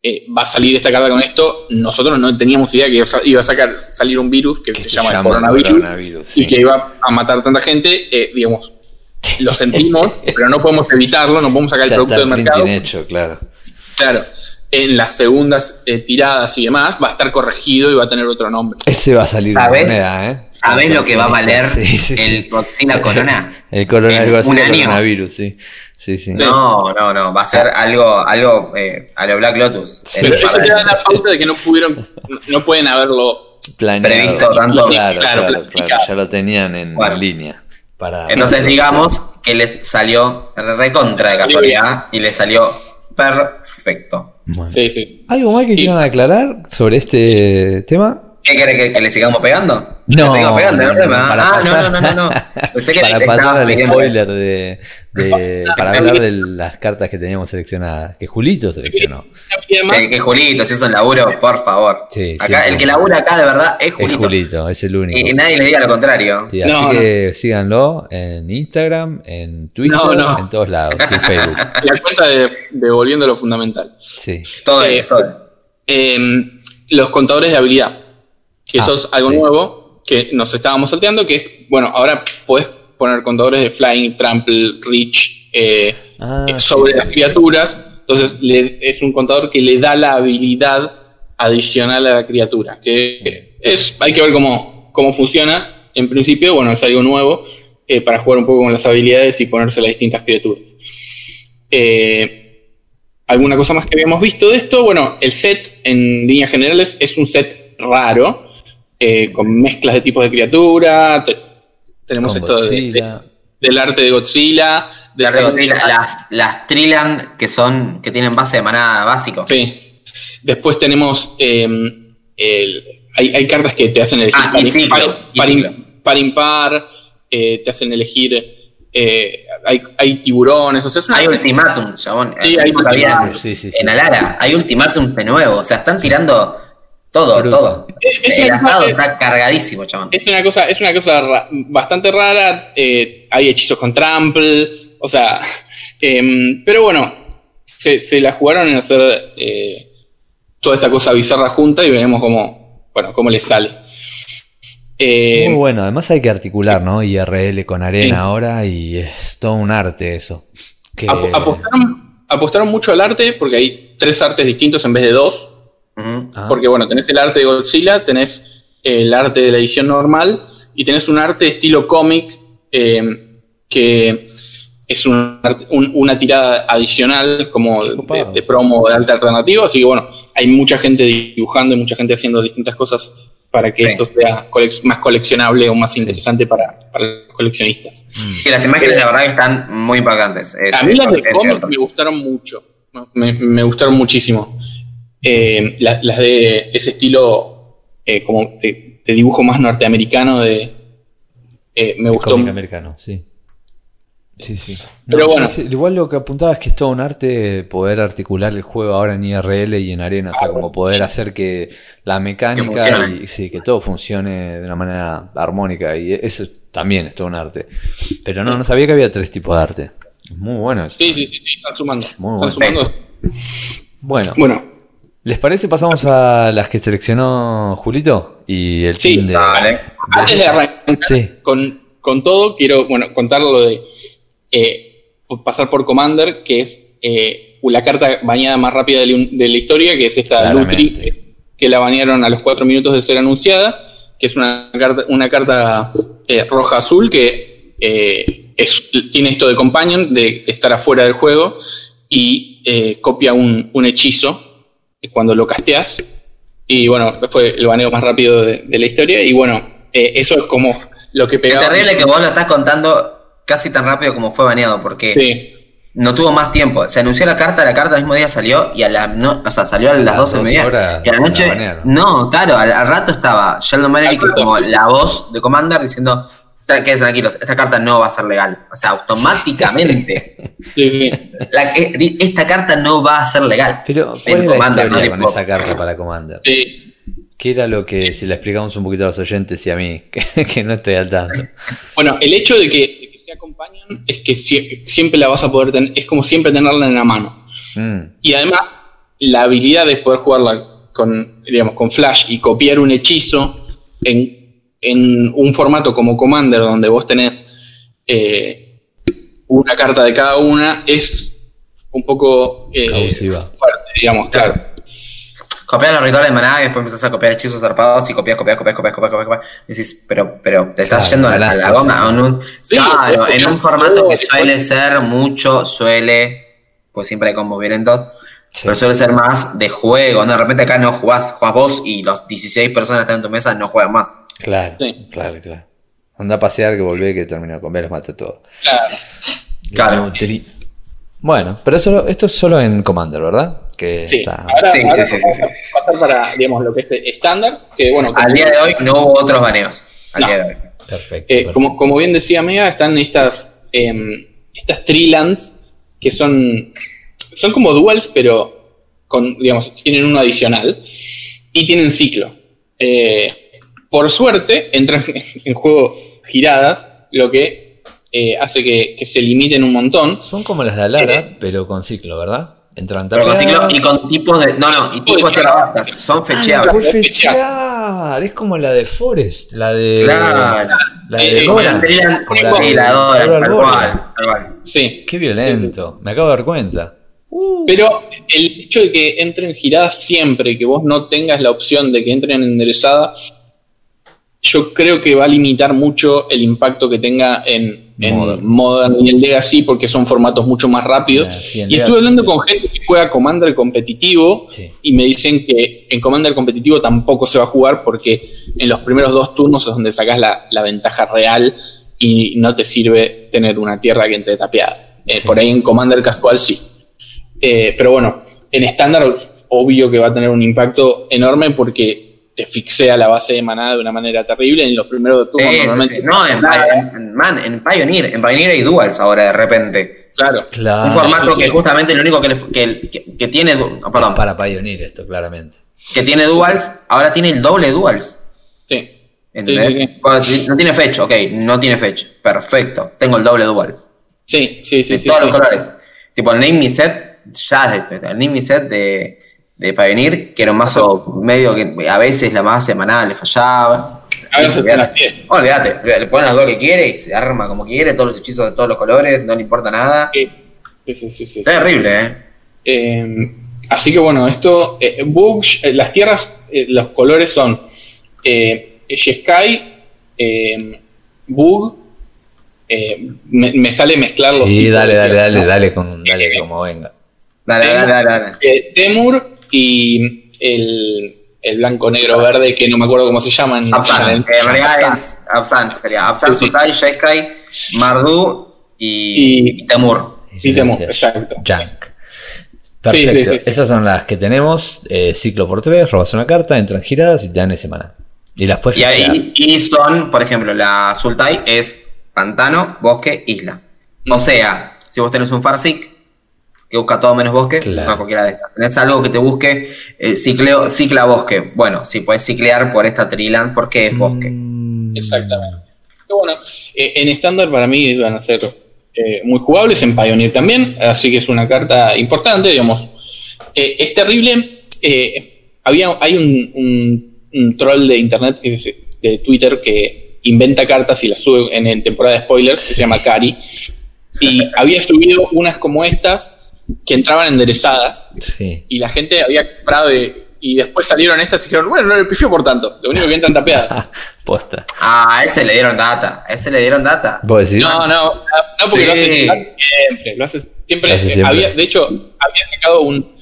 eh, va a salir esta carta con esto. Nosotros no teníamos idea que iba a sacar, salir un virus que, se, llama, coronavirus, y que iba a matar a tanta gente. Eh, digamos, lo sentimos, [laughs] pero no podemos evitarlo, no podemos sacar el producto del mercado. hecho, claro. Claro en las segundas eh, tiradas y demás, va a estar corregido y va a tener otro nombre. Ese va a salir ¿Sabes? moneda, ¿eh? ¿Sabés lo que va a valer el Godzilla Corona? [laughs] el corona, el coronavirus, sí. Sí, sí. No, no, no, va a ser algo, algo eh, a lo Black Lotus. Pero eso te da la pauta de que no pudieron, no pueden haberlo previsto tanto. Claro, claro, claro, ya lo tenían en, línea. Para, Entonces digamos que les salió recontra de casualidad y les salió perfecto. Sí, sí. ¿Algo más que quieran aclarar sobre este tema? ¿Qué quiere que, le sigamos pegando? No, le sigamos pegando, no, no, ah, no, no, no, no. para pasar al spoiler de, de [laughs] para hablar de las cartas que teníamos seleccionadas, que Julito seleccionó. Que, que Julito, si es un laburo, por favor. Sí, acá, el que labura acá de verdad es Julito. Es Julito, es el único. Y, nadie le diga lo contrario. Sí, así que síganlo en Instagram, en Twitter, en todos lados, en Facebook. [laughs] La cuenta de, de Volviendo lo Fundamental. Sí. Todo, eh, todo. Eh, los contadores de habilidad que eso es ah, algo nuevo que nos estábamos salteando, que es, bueno, ahora puedes poner contadores de flying, trample, reach eh, ah, eh, sobre las criaturas. Entonces es un contador que le da la habilidad adicional a la criatura. Que es, hay que ver cómo, cómo funciona. En principio, bueno, es algo nuevo. eh, para jugar un poco con las habilidades y ponerse las distintas criaturas. Eh, ¿Alguna cosa más que habíamos visto de esto? Bueno, el set en líneas generales es un set raro, eh, con mezclas de tipos de criatura. te- tenemos Con esto de- Godzilla. de- del arte de Godzilla. de- Las, Godzilla, las, las Trillian que son, que tienen base de manada básico. Sí. Después tenemos. eh, el- hay, hay cartas que te hacen elegir Ah, par, y ciclo, par- impar, eh, te hacen elegir. eh, hay, hay tiburones, o sea, es una- Hay ultimátum, chabón. Sí, hay ultimátum, sí, sí, sí. En Alara hay ultimátum de nuevo. O sea, están tirando todo, Fruta. todo. Es- El cosa asado está cargadísimo, chabón. Es una cosa, es una cosa ra- bastante rara. eh, hay hechizos con trample. O sea. [laughs] em, pero bueno. Se, se la jugaron en hacer eh, toda esa cosa bizarra junta y veremos cómo. Bueno, cómo les sale. Eh, Muy bueno, además hay que articular, ¿no? IRL con arena Sí. ahora y es todo un arte eso. Que- apostaron, apostaron mucho al arte porque hay tres artes distintos en vez de dos. Ah, Porque bueno, tenés el arte de Godzilla, tenés el arte de la edición normal y tenés un arte estilo cómic eh, que es un un- una tirada adicional como de, promo de alta alternativa. Así que bueno, hay mucha gente dibujando y mucha gente haciendo distintas cosas para que Sí. esto sea colec- más coleccionable o más interesante para, para los coleccionistas. Sí, las imágenes la verdad que están muy impactantes. Es- A mí las de cómic me gustaron mucho. Me, me gustaron muchísimo. Eh, la- las de ese estilo eh, como de, de dibujo más norteamericano de eh, me el gustó. americano, sí. Sí, sí. Pero bueno. igual lo que apuntaba es que es todo un arte poder articular el juego ahora en IRL y en arena, o sea, como poder hacer que la mecánica y sí, que todo funcione de una manera armónica y eso también es todo un arte. Pero no, no sabía que había tres tipos de arte. Muy bueno eso. Sí, sí, sí, están sumando. Muy Están sumando. Bueno, Bueno, ¿les parece pasamos a las que seleccionó Julito? Y el Sí, team de... Dale. antes de arrancar Sí. con, con todo, quiero bueno, contar lo de eh, pasar por Commander, que es eh, la carta bañada más rápida de, la- de la historia, que es esta Claramente. Lutri, que, que la bañaron a los cuatro minutos de ser anunciada, que es una carta, una carta eh, roja-azul que eh, es- tiene esto de companion, de estar afuera del juego, y eh, copia un, un hechizo cuando lo casteas. Y bueno, fue el baneo más rápido de, de la historia. Y bueno, eh, eso es como lo que Es pegaba. terrible que vos lo estás contando casi tan rápido como fue baneado, porque Sí, no tuvo más tiempo. Se anunció la carta, la carta el mismo día salió y a la no, o sea, salió a las las 12 dos media. horas Y a la noche. No, claro, al, al rato estaba Sheldon Manelli, es como la voz de Commander, diciendo: "Tra- Quédense tranquilos, esta carta no va a ser legal. O sea, automáticamente. [laughs] sí, sí. la- di- esta carta no va a ser legal. Pero, ¿cuál es la Commander, historia no con le esa carta para Commander? Sí. ¿Qué era lo que, si la explicamos un poquito a los oyentes y a mí, [laughs] que, que no estoy al tanto? Bueno, el hecho de que, de que se acompañan es que sie- siempre la vas a poder tener, es como siempre tenerla en la mano. Mm, Y además, la habilidad de poder jugarla con, digamos, con Flash y copiar un hechizo en, en un formato como Commander, donde vos tenés eh, una carta de cada una, es un poco eh, fuerte, digamos, claro. Copias los rituales de maná y después empezás a copiar hechizos zarpados y copias, copias, copias, copias, copias, copias. copias. Y decís, pero, pero te estás Claro, yendo a la, a la ganaste, goma. sí. a un- Sí, claro, en un formato que suele ser mucho, suele, pues siempre hay combos violentos, sí. pero suele ser más de juego. ¿no? De repente acá no jugás, jugás vos y los 16 personas que están en tu mesa no juegan más. Claro, Sí. claro, claro. Anda a pasear que volvé que terminó con ver, los mata todo. Claro. Claro. Bueno, pero eso, esto es solo en Commander, ¿verdad? Que Sí, está... ahora, Sí, ahora sí, sí, vamos sí, a pasar para, digamos, lo que es estándar, que bueno, Al día de hoy no hubo otros baneos. Al No. día de hoy. Perfecto. Eh, perfecto. como, como bien decía Mega, están estas, em, estas Treelands que son, son como duals, pero con, digamos, tienen uno adicional y tienen ciclo. Eh, por suerte, entran [laughs] en juego giradas, lo que eh, hace que, que se limiten un montón. Son como las de Alara, Eh, pero con ciclo, ¿verdad? Entran Pero con ciclo y con tipos de. No, no, y tipos de Son Ah, fecheables. puedes Puedes fechear. Es como la de Forest, la de. Claro. La Eh, de eh, Dora. la Trillian- Como la sí, de- la Dora, Dora tal cual, tal cual. Sí. Qué violento. Me acabo de dar cuenta. Pero el hecho de que entren giradas siempre y que vos no tengas la opción de que entren enderezadas, yo creo que va a limitar mucho el impacto que tenga en, en Modern. Modern y en Legacy porque son formatos mucho más rápidos. Sí, y estuve hablando con gente que juega Commander competitivo Sí. y me dicen que en Commander competitivo tampoco se va a jugar porque en los primeros dos turnos es donde sacas la, la ventaja real y no te sirve tener una tierra que entre tapeada. Eh. Por ahí en Commander casual sí. Eh, pero bueno, en estándar obvio que va a tener un impacto enorme porque te fixea la base de manada de una manera terrible en los primeros turnos Sí, normalmente. sí. No, en, en- en- man, en Pioneer, en Pioneer hay duals ahora de repente. Claro. Claro. un formato sí, que sí. justamente lo único que, le- que, que- que tiene, oh, perdón, Para Pioneer esto, claramente. que tiene duals, ahora tiene el doble duals. Sí. ¿Entendés? Sí, sí, sí. Cuando si- No tiene fetch, ok, no tiene fetch. Perfecto, tengo el doble dual. Sí, sí, sí. de sí, todos sí. los colores. Tipo el Name Me Set, ya es el Name Me Set de, de Pioneer, que era un mazo medio que a veces la más semanal le fallaba. Ahora se te Olvídate. Olvídate, le ponen las dos que quiere y se arma como quiere, todos los hechizos de todos los colores, no le importa nada. Sí, sí, sí, sí, sí. Terrible, ¿eh? Eh, así que bueno, esto, eh, Bugs, eh, las tierras, eh, los colores son eh, Sky, eh, Bug, eh, me, me sale mezclar los Sí, dale, dale, dale, dale, con, dale como venga. Dale, dale, dale, dale. Eh, Temur y el, el blanco, negro, verde, que no me acuerdo cómo se llaman. Absan, en- en realidad es Absan, sería Absan, Sí, sí. Sultai, Jeskai, Mardu y, Y- y Temur. Y Temur, exacto. Junk. Sí, sí, Perfecto. sí, sí. Esas son las que tenemos. eh, ciclo por tres, robas una carta, entran giradas y te dan de semana. Y las puedes Y ahí y son, por ejemplo, la Sultai es pantano, bosque, isla. O sea, si vos tenés un Farsic que busca todo menos bosque, Claro. no cualquiera de estas. Tenés algo que te busque eh, cicleo, cicla bosque. Bueno, si puedes ciclear por esta Triland porque es bosque. Mm, Exactamente. Pero bueno, eh, en estándar para mí van a ser eh, muy jugables, en Pioneer también, así que es una carta importante, digamos. Eh, es terrible. eh, había, hay un, un- un troll de internet, que es de Twitter, que inventa cartas y las sube en, en temporada de spoilers, que se llama Cari. Y había subido unas como estas que entraban enderezadas Sí. y la gente había comprado de- y después salieron estas y dijeron, bueno, no le pifió por tanto, lo único que entran tapeadas. [laughs] Posta. Ah, a ese le dieron data. A ese le dieron data. ¿Vos decís? No, no, no, porque Sí. lo hace siempre, lo hace siempre. Lo hace Eh, siempre. había- de hecho, había sacado un,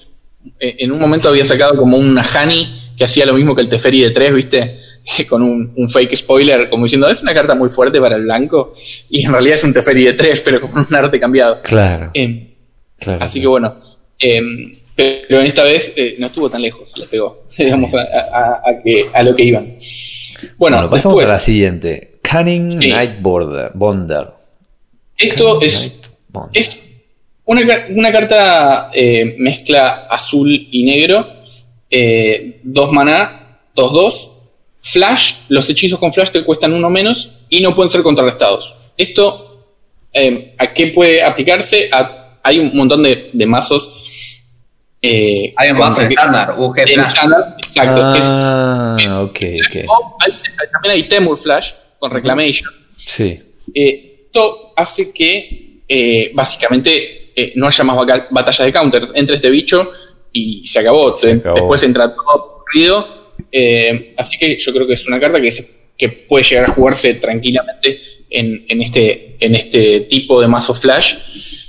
eh, en un momento había sacado como una Hani que hacía lo mismo que el Teferi de 3, ¿viste? [laughs] Con un, un fake spoiler, como diciendo, es una carta muy fuerte para el blanco, y en realidad es un Teferi de 3, pero con un arte cambiado. Claro. Eh, claro, así que bueno, eh, pero en esta vez eh, no estuvo tan lejos, le pegó, [laughs] digamos, a, a- a que, a lo que iban. Bueno, Bueno, pasamos después, a la siguiente. Cunning Sí. Night Border, Bonder. esto es Bonder. Es una, una carta eh, mezcla azul y negro, eh, dos maná, dos dos. Flash, los hechizos con flash te cuestan uno menos y no pueden ser contrarrestados. Esto, eh, ¿a qué puede aplicarse? A- hay un montón de, de mazos. eh, Hay un mazo estándar, UG en Flash. estándar, exacto. que es- Ah, ok, ok. o hay- también hay Temur Flash con Reclamation. Sí. Eh, esto hace que eh, básicamente eh, no haya más batallas de counter. Entra este bicho y se acabó. Se Te- acabó. Después entra todo corrido. Eh, así que yo creo que es una carta que, se- que puede llegar a jugarse tranquilamente en, en este, en este tipo de mazo flash.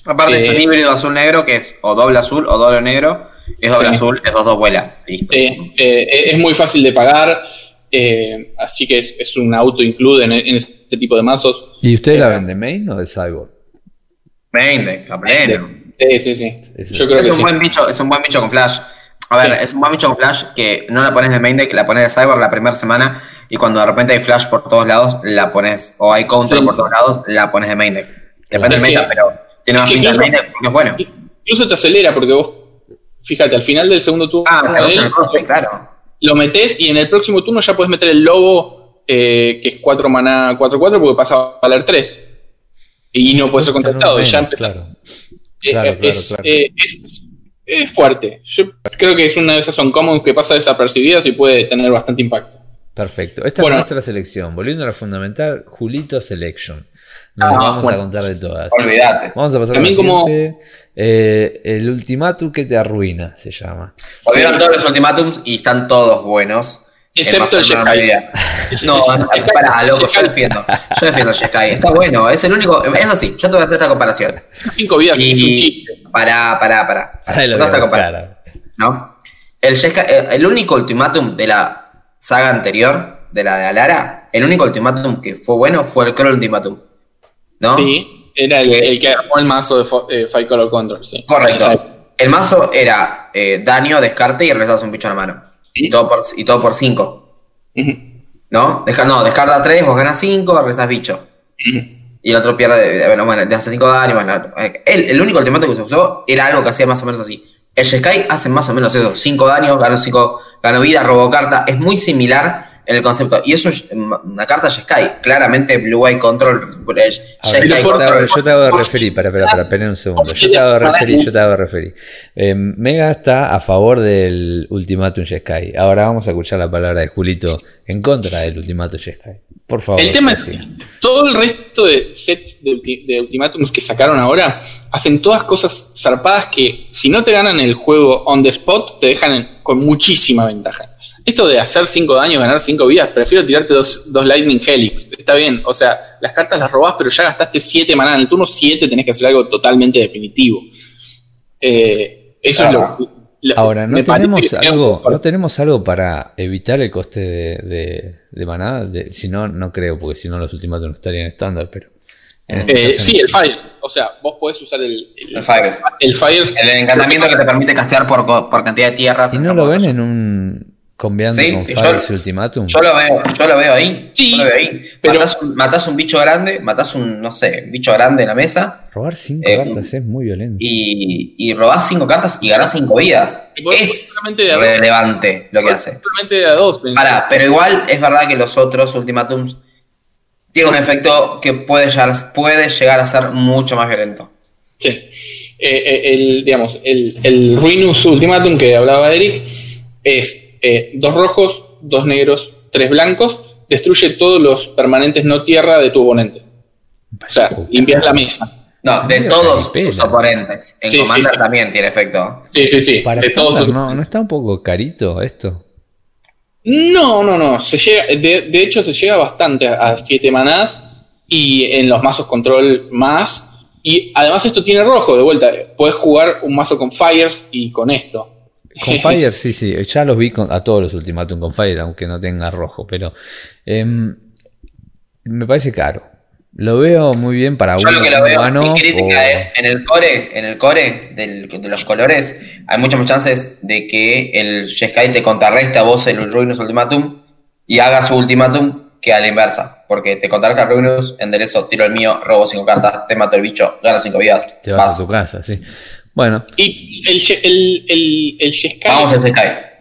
Aparte es Eh, un híbrido azul-negro que es o doble azul o doble negro. Es doble Sí. azul, es dos dos vuela. Listo. Eh, eh, es muy fácil de pagar. eh, así que es, es un auto include en, en este tipo de mazos. ¿Y usted Eh, la vende main o de cyborg? Main deck, a pleno. Sí, sí, sí. Yo creo Es que un sí. buen bicho, es un buen bicho con flash. A ver, Sí. es un buen bicho con flash que no la pones de main deck, la pones de cyber la primera semana y cuando de repente hay flash por todos lados, la pones, o hay counter Sí. por todos lados, la pones de main deck. Depende Es del meta, pero tiene más pinta de porque es bueno. Incluso te acelera porque vos, fíjate, al final del segundo turno Ah, claro, él, el coste, claro. lo metes y en el próximo turno ya puedes meter el lobo, eh, que es 4 maná 4-4, porque pasa a valer 3. Y no puede ser contestado. ya. Claro. Eh, claro, eh, es, claro. eh, es- es fuerte. Yo creo que es una de esas son commons que pasa desapercibidas y puede tener bastante impacto. Perfecto. Esta Bueno. es nuestra selección. Volviendo a la fundamental, Julito Selection. Nos Ah, vamos bueno. a contar de todas. Olvídate. Vamos a pasar También a la como-. Eh, el ultimátum que te arruina, se llama. Volvieron todos los ultimátums y están todos buenos. Excepto el media. No, no, pará, loco, yo defiendo. Yo defiendo el Jeskai. Está bueno, es el único. Es así, yo te voy a hacer esta comparación. Cinco vidas es un chiste. Y. Pará, pará, pará. Esta comparación. ¿no? El, eh, el único ultimátum de la saga anterior, de la de Alara, el único ultimátum que fue bueno fue el Crawl Ultimatum. ¿No? Sí, era el, el que armó el mazo de eh, Five Color Control, sí. Correcto. El mazo era eh, daño, descarte y regresas un bicho a la mano. Sí. Y todo por, y todo por 5. Ujú. ¿No? Deja, no, descarta 3, vos ganas 5, regresas bicho. Y el otro pierde, eh, bueno, bueno, le hace 5 daño. Bueno, el, el único ultimátum que se usó era algo que hacía más o menos así. El Jeskai hace más o menos eso: 5 daños, gano 5, gano vida, robo carta. Es muy similar en el concepto. Y eso es una carta Jeskai. Claramente, Blue Eye Control. ver, Jeskai yo, te Control. hago, yo te hago de referir, para, para, para, espera un segundo. Yo te hago de referir, yo te hago de referir. Eh, Mega está a favor del Ultimatum Jeskai. Ahora vamos a escuchar la palabra de Julito en contra del Ultimatum Jeskai. Por favor. El tema es todo el resto de sets de, ulti- de ultimátums que sacaron ahora hacen todas cosas zarpadas que si no te ganan el juego on the spot te dejan en- con muchísima ventaja. Esto de hacer 5 daños, ganar 5 vidas, prefiero tirarte dos, dos Lightning Helix. Está bien, o sea, las cartas las robás, pero ya gastaste 7 maná. En el turno 7 tenés que hacer algo totalmente definitivo. Eh, eso Claro. es lo, lo- Ahora, ¿no tenemos, que- algo, ¿no tenemos algo para evitar el coste de, de, de maná? De- si no, no creo, porque si no los Ultimatum no estarían estándar, pero... este Eh, sí, el Fire. O sea, vos podés usar el, El Fires. el Fire. El encantamiento que te permite castear por, cantidad de tierras. ¿Y no lo ven en un... Combiando Sí, con sí, yo- y Ultimatum? Yo lo veo, yo lo veo ahí. Sí, yo lo veo ahí. pero- matás, un, matás un bicho grande, matás un, no sé, un bicho grande en la mesa Robar 5 Eh, cartas es muy violento. y, y robás cinco cartas y ganás cinco vidas. Vos Es relevante lo que hace. Solamente de a dos. Pará, pero igual es verdad que los otros ultimatums tienen un efecto que puede llegar, puede llegar a ser mucho más violento. Sí. Eh, eh, el, digamos, el, el Ruinous Ultimatum que hablaba Eric es eh, dos rojos, dos negros, tres blancos. Destruye todos los permanentes no tierra de tu oponente. O sea, limpias la mesa. No, de todos tus oponentes. En Sí, Commander sí. también tiene efecto. Sí, sí, sí. Para de todos tus- no, ¿no está un poco carito esto? No, no, no. Se llega, de, de hecho, se llega bastante a 7 manás y en los mazos control más. Y además esto tiene rojo, de vuelta. Puedes jugar un mazo con Fires y con esto. Con [laughs] Fire, sí, sí. Ya los vi con- a todos los Ultimatum con Fire, aunque no tenga rojo, pero em, me parece caro. Lo veo muy bien para Yo uno lo que lo veo, humano mi crítica o- es en el core, en el core del- de los colores, hay muchas más chances de que el Jeskai te contrarreste a vos el Ruinous Ultimatum y haga su Ultimatum que a la inversa. Porque te contrarresta el Ruinous, enderezo, tiro el mío, robo cinco cartas, te mato el bicho, gano cinco vidas. te vas vas. a tu casa, sí. Bueno, Y el, el, el, el Jeskai- Vamos al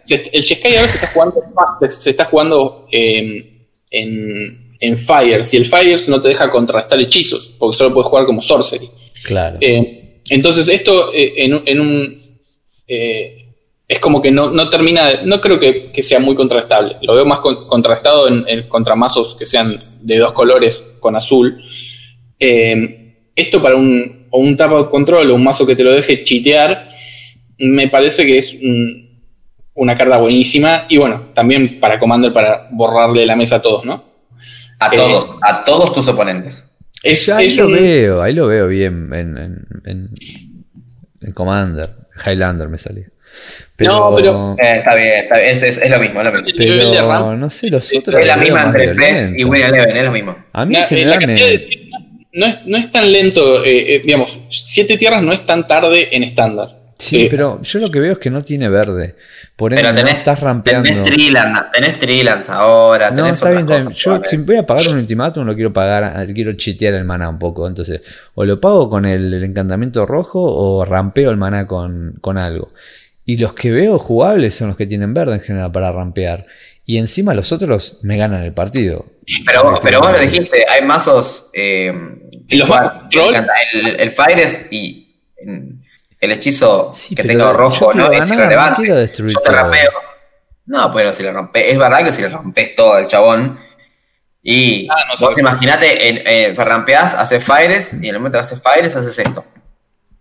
el Jeskai ahora se está jugando, se está jugando eh, en, en Fires. Y el Fires no te deja contrarrestar hechizos, porque solo puedes jugar como Sorcery. claro. Eh, entonces, esto eh, en, un- en un. eh, es como que no, no termina. de- No creo que, que sea muy contrarrestable. Lo veo más con- contrarrestado en, en contramazos que sean de dos colores con azul. Eh, esto para un, o un tapa control o un mazo que te lo deje chitear, me parece que es un- una carta buenísima. Y bueno, también para Commander para borrarle la mesa a todos, ¿no? A Eh, todos, a todos tus oponentes. Es, ahí es lo un- veo, ahí lo veo bien en, en, en- en Commander. Highlander me salió. Pero, No, pero- Eh, está bien, está bien, es, es- es lo mismo, es lo mismo. pero no sé, los otros. Es la misma entre PES y. Win Eleven, es lo mismo. A mí La- eh, la no, es, no es tan lento, eh, eh, digamos, siete tierras no es tan tarde en estándar. Sí, Eh, pero yo lo que veo es que no tiene verde. Por ende, Pero no estás rampeando. tenés Triland, tenés Trilands ahora, No, tenés bien, está bien. cosas, Yo vale. si voy a pagar un ultimátum, lo quiero pagar, quiero chitear el maná un poco. Entonces, o lo pago con el, el encantamiento rojo o rampeo el maná con, con algo. Y los que veo jugables son los que tienen verde en general para rampear. Y encima los otros me ganan el partido. Pero, vos- pero vos lo dijiste, hay mazos eh, ¿Y los el, el Fires y mm, el hechizo Sí, que yo rojo no es no irrelevante. quiero destruir Yo te todo. rampeo. No, pero si le rompes, es verdad que si le rompes todo al chabón. Y Ah, no vos imaginate, en, eh, rampeás, haces Fires y en el momento que haces Fires haces esto.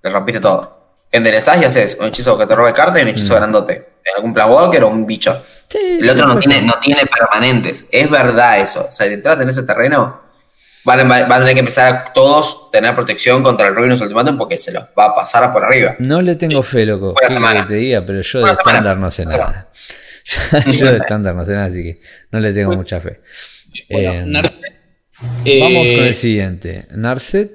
Le rompiste todo. Enderezás y haces un hechizo que te robe carta y un hechizo Mm. grandote. algún Plawalker o un bicho. Sí, El sí, otro no tiene, no tiene permanentes. Es verdad eso. O sea, si entras en ese terreno, van, a- van a tener que empezar a todos tener protección contra el Ruinous Ultimatum porque se los va a pasar por arriba. No le tengo fe, loco. Buena ¿Qué querés semana. que te diga? Pero yo de Buena estándar no sé nada. [laughs] yo de estándar no sé nada, así que no le tengo Bueno. mucha fe. Bueno, Eh, Narset, Vamos eh, con el siguiente. Narset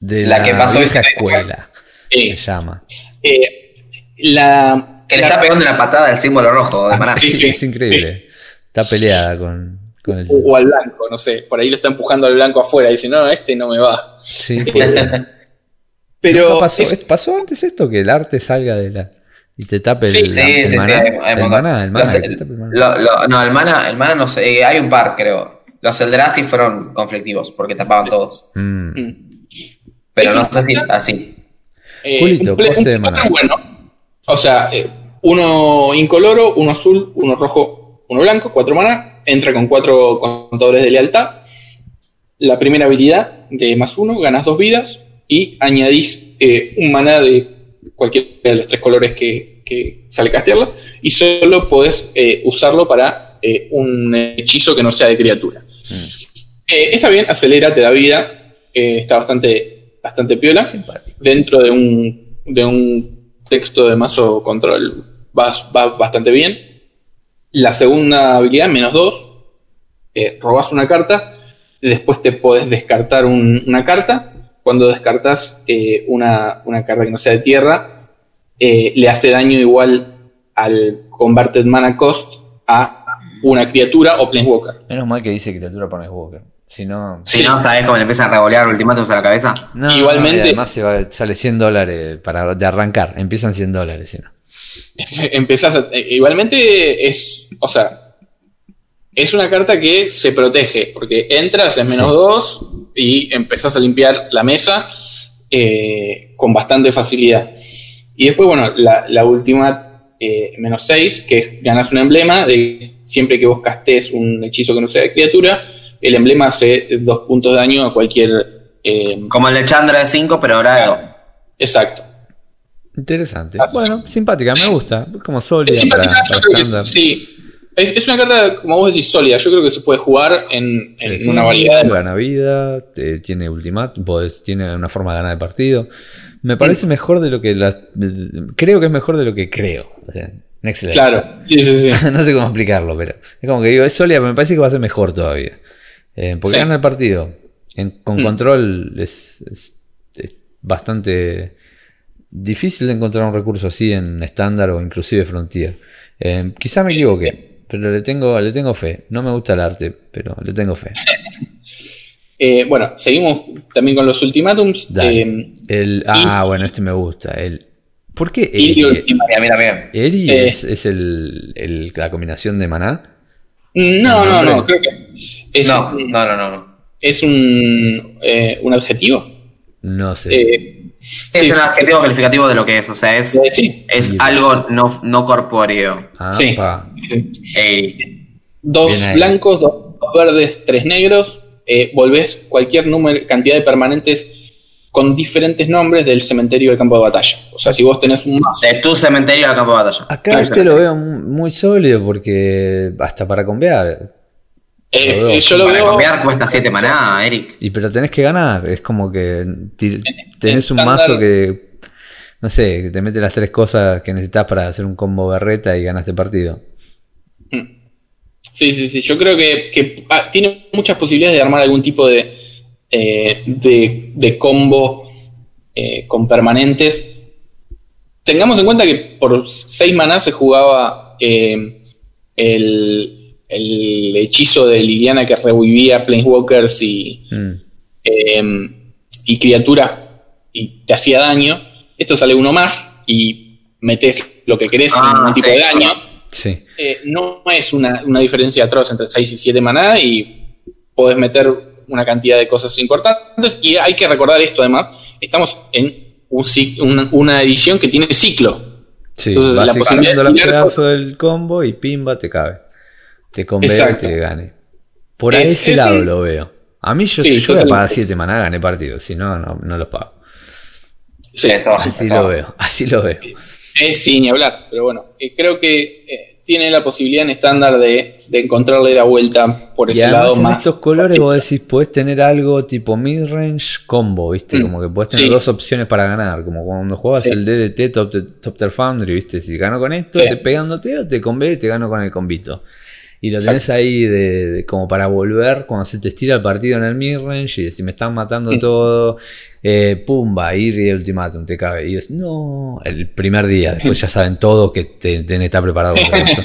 de La la, que pasó vieja escuela. eh, Se llama. eh, la, Que le la- está pegando la patada al símbolo rojo de Maná. Sí, sí. es increíble. Está peleada con, con el. o al blanco, no sé, por ahí lo está empujando al blanco afuera y dice, no, este no me va. Sí. [laughs] Pero pasó, es- pasó antes esto que el arte salga de la. y te tape el, Sí, Sí, el sí, sí, maná. hay- hay el maná, el maná, tape el maná. lo- lo- no, el mana, el mana no sé, eh, hay un par, creo. Los Eldrazi fueron conflictivos porque tapaban todos. Mm. mm, Pero no sé si así. eh, Julito, un coste un de maná. bueno. O sea, eh, uno incoloro, uno azul, uno rojo, uno blanco, cuatro maná. Entra con cuatro contadores de lealtad. La primera habilidad de más uno, ganas dos vidas y añadís eh, un maná de cualquiera de los tres colores que, que sale castearlo y solo podés eh, usarlo para eh, un hechizo que no sea de criatura. Eh, está bien, acelera, te da vida, está bastante, bastante piola. Simpático. Dentro de un, de un texto de mazo control va, va bastante bien. La segunda habilidad, menos dos, eh, robas una carta, después te podés descartar un- una carta. Cuando descartas eh, una, una carta que no sea de tierra, eh, le hace daño igual al Converted Mana Cost a una criatura o Planeswalker. Menos mal que dice criatura por Walker. Si no. Si Sí. no, ¿sabes cómo le empiezan a revolear ultimátumos a la cabeza? No, Igualmente- y además se va- sale 100 dólares para de arrancar. Empiezan 100 dólares, si no. [laughs] empezás a- eh, igualmente es, o sea, es una carta que se protege, porque entras en menos Sí. 2 y empezás a limpiar la mesa eh, con bastante facilidad. Y después, bueno, la, la última, eh, menos 6, que es ganas un emblema de siempre que vos castes un hechizo que no sea de criatura, el emblema hace dos puntos de daño a cualquier... eh, Como el de Chandra de 5, pero ahora exacto. Interesante. Ah. Bueno, simpática, me gusta. Como sólida Es simpática, para, yo creo que sí. Es, es una carta, como vos decís, sólida. Yo creo que se puede jugar en, una variedad. Gana vida, eh, tiene ultimátum, podés- tiene una forma de ganar el partido. Me parece mejor de lo que la, creo que es mejor de lo que creo. O sea, next level. Claro, sí, sí, sí. [laughs] no sé cómo explicarlo, pero es como que digo, es sólida, pero me parece que va a ser mejor todavía. Eh, porque Sí. gana el partido. En- con Mm. control es, es- es bastante difícil de encontrar un recurso así en estándar o inclusive frontier. Eh, quizá me equivoque, pero le tengo, le tengo fe. No me gusta el arte, pero le tengo fe. [laughs] Eh, bueno, seguimos también con los ultimátums. Eh, El, ah, bueno, este me gusta. El, ¿Por qué y Eri? ultima- Mira, mira, mira. Eri Eh. es, es el, el- la combinación de maná. no, no, no, nombre? creo que es, No, un- no, no, no. no. es un, eh, un adjetivo. No sé. Es Sí. un adjetivo calificativo de lo que es, o sea, es, sí, es algo no, no corpóreo. Ah, sí. dos blancos, dos, dos verdes, tres negros. Eh, volvés cualquier número, cantidad de permanentes con diferentes nombres del cementerio del campo de batalla. O sea, si vos tenés un mazo. de tu cementerio al campo de batalla. Acá este lo veo mu- muy sólido porque hasta para convear. Eh, lo eh, yo lo Para veo. cambiar cuesta 7 maná, Eric. Y pero tenés que ganar. Es como que tenés un mazo que. No sé, que te mete las tres cosas que necesitas para hacer un combo berreta y ganaste el partido. Sí, sí, sí. Yo creo que, que, ah, tiene muchas posibilidades de armar algún tipo de, eh, de, de combo eh, con permanentes. Tengamos en cuenta que por 6 maná se jugaba eh, el, el hechizo de Liliana que revivía Planeswalkers y, Mm. eh, y criaturas y te hacía daño. Esto sale uno más y metes lo que querés sin Ah, ningún tipo sí. de daño. Sí. Eh, no es una, una diferencia atroz entre 6 y 7 maná y podés meter una cantidad de cosas importantes. Y hay que recordar esto además, estamos en un una, una edición que tiene ciclo. Sí, Entonces, vas la posibilidad de tirar pedazos del combo y pimba, te cabe. Te convence y te gane. Por Es- ese es lado lo veo. A mí yo, Sí, yo voy a pagar 7 maná, gané partido. Si no, no, no los pago. Sí. Eso, Así eso. lo veo, [laughs] así lo veo. Es sin ni hablar, pero bueno, eh, creo que eh, tiene la posibilidad en estándar de, de encontrarle la vuelta por Y ese lado además en más. estos colores vos decís, podés tener algo tipo mid-range combo, ¿viste? Mm, Como que podés tener sí. dos opciones para ganar. Como cuando jugabas Sí. el DDT Top, Top Tier Foundry, ¿viste? Si gano con esto, Sí. te pegándote o te convé y te gano con el combito. Y lo Exacto. tenés ahí de, de- como para volver cuando se te estira el partido en el midrange y decís, me están matando todo, eh, pumba, ir y ultimátum, te cabe. Y es, no, el primer día, después ya saben todo que te, te está preparado para [laughs] eso.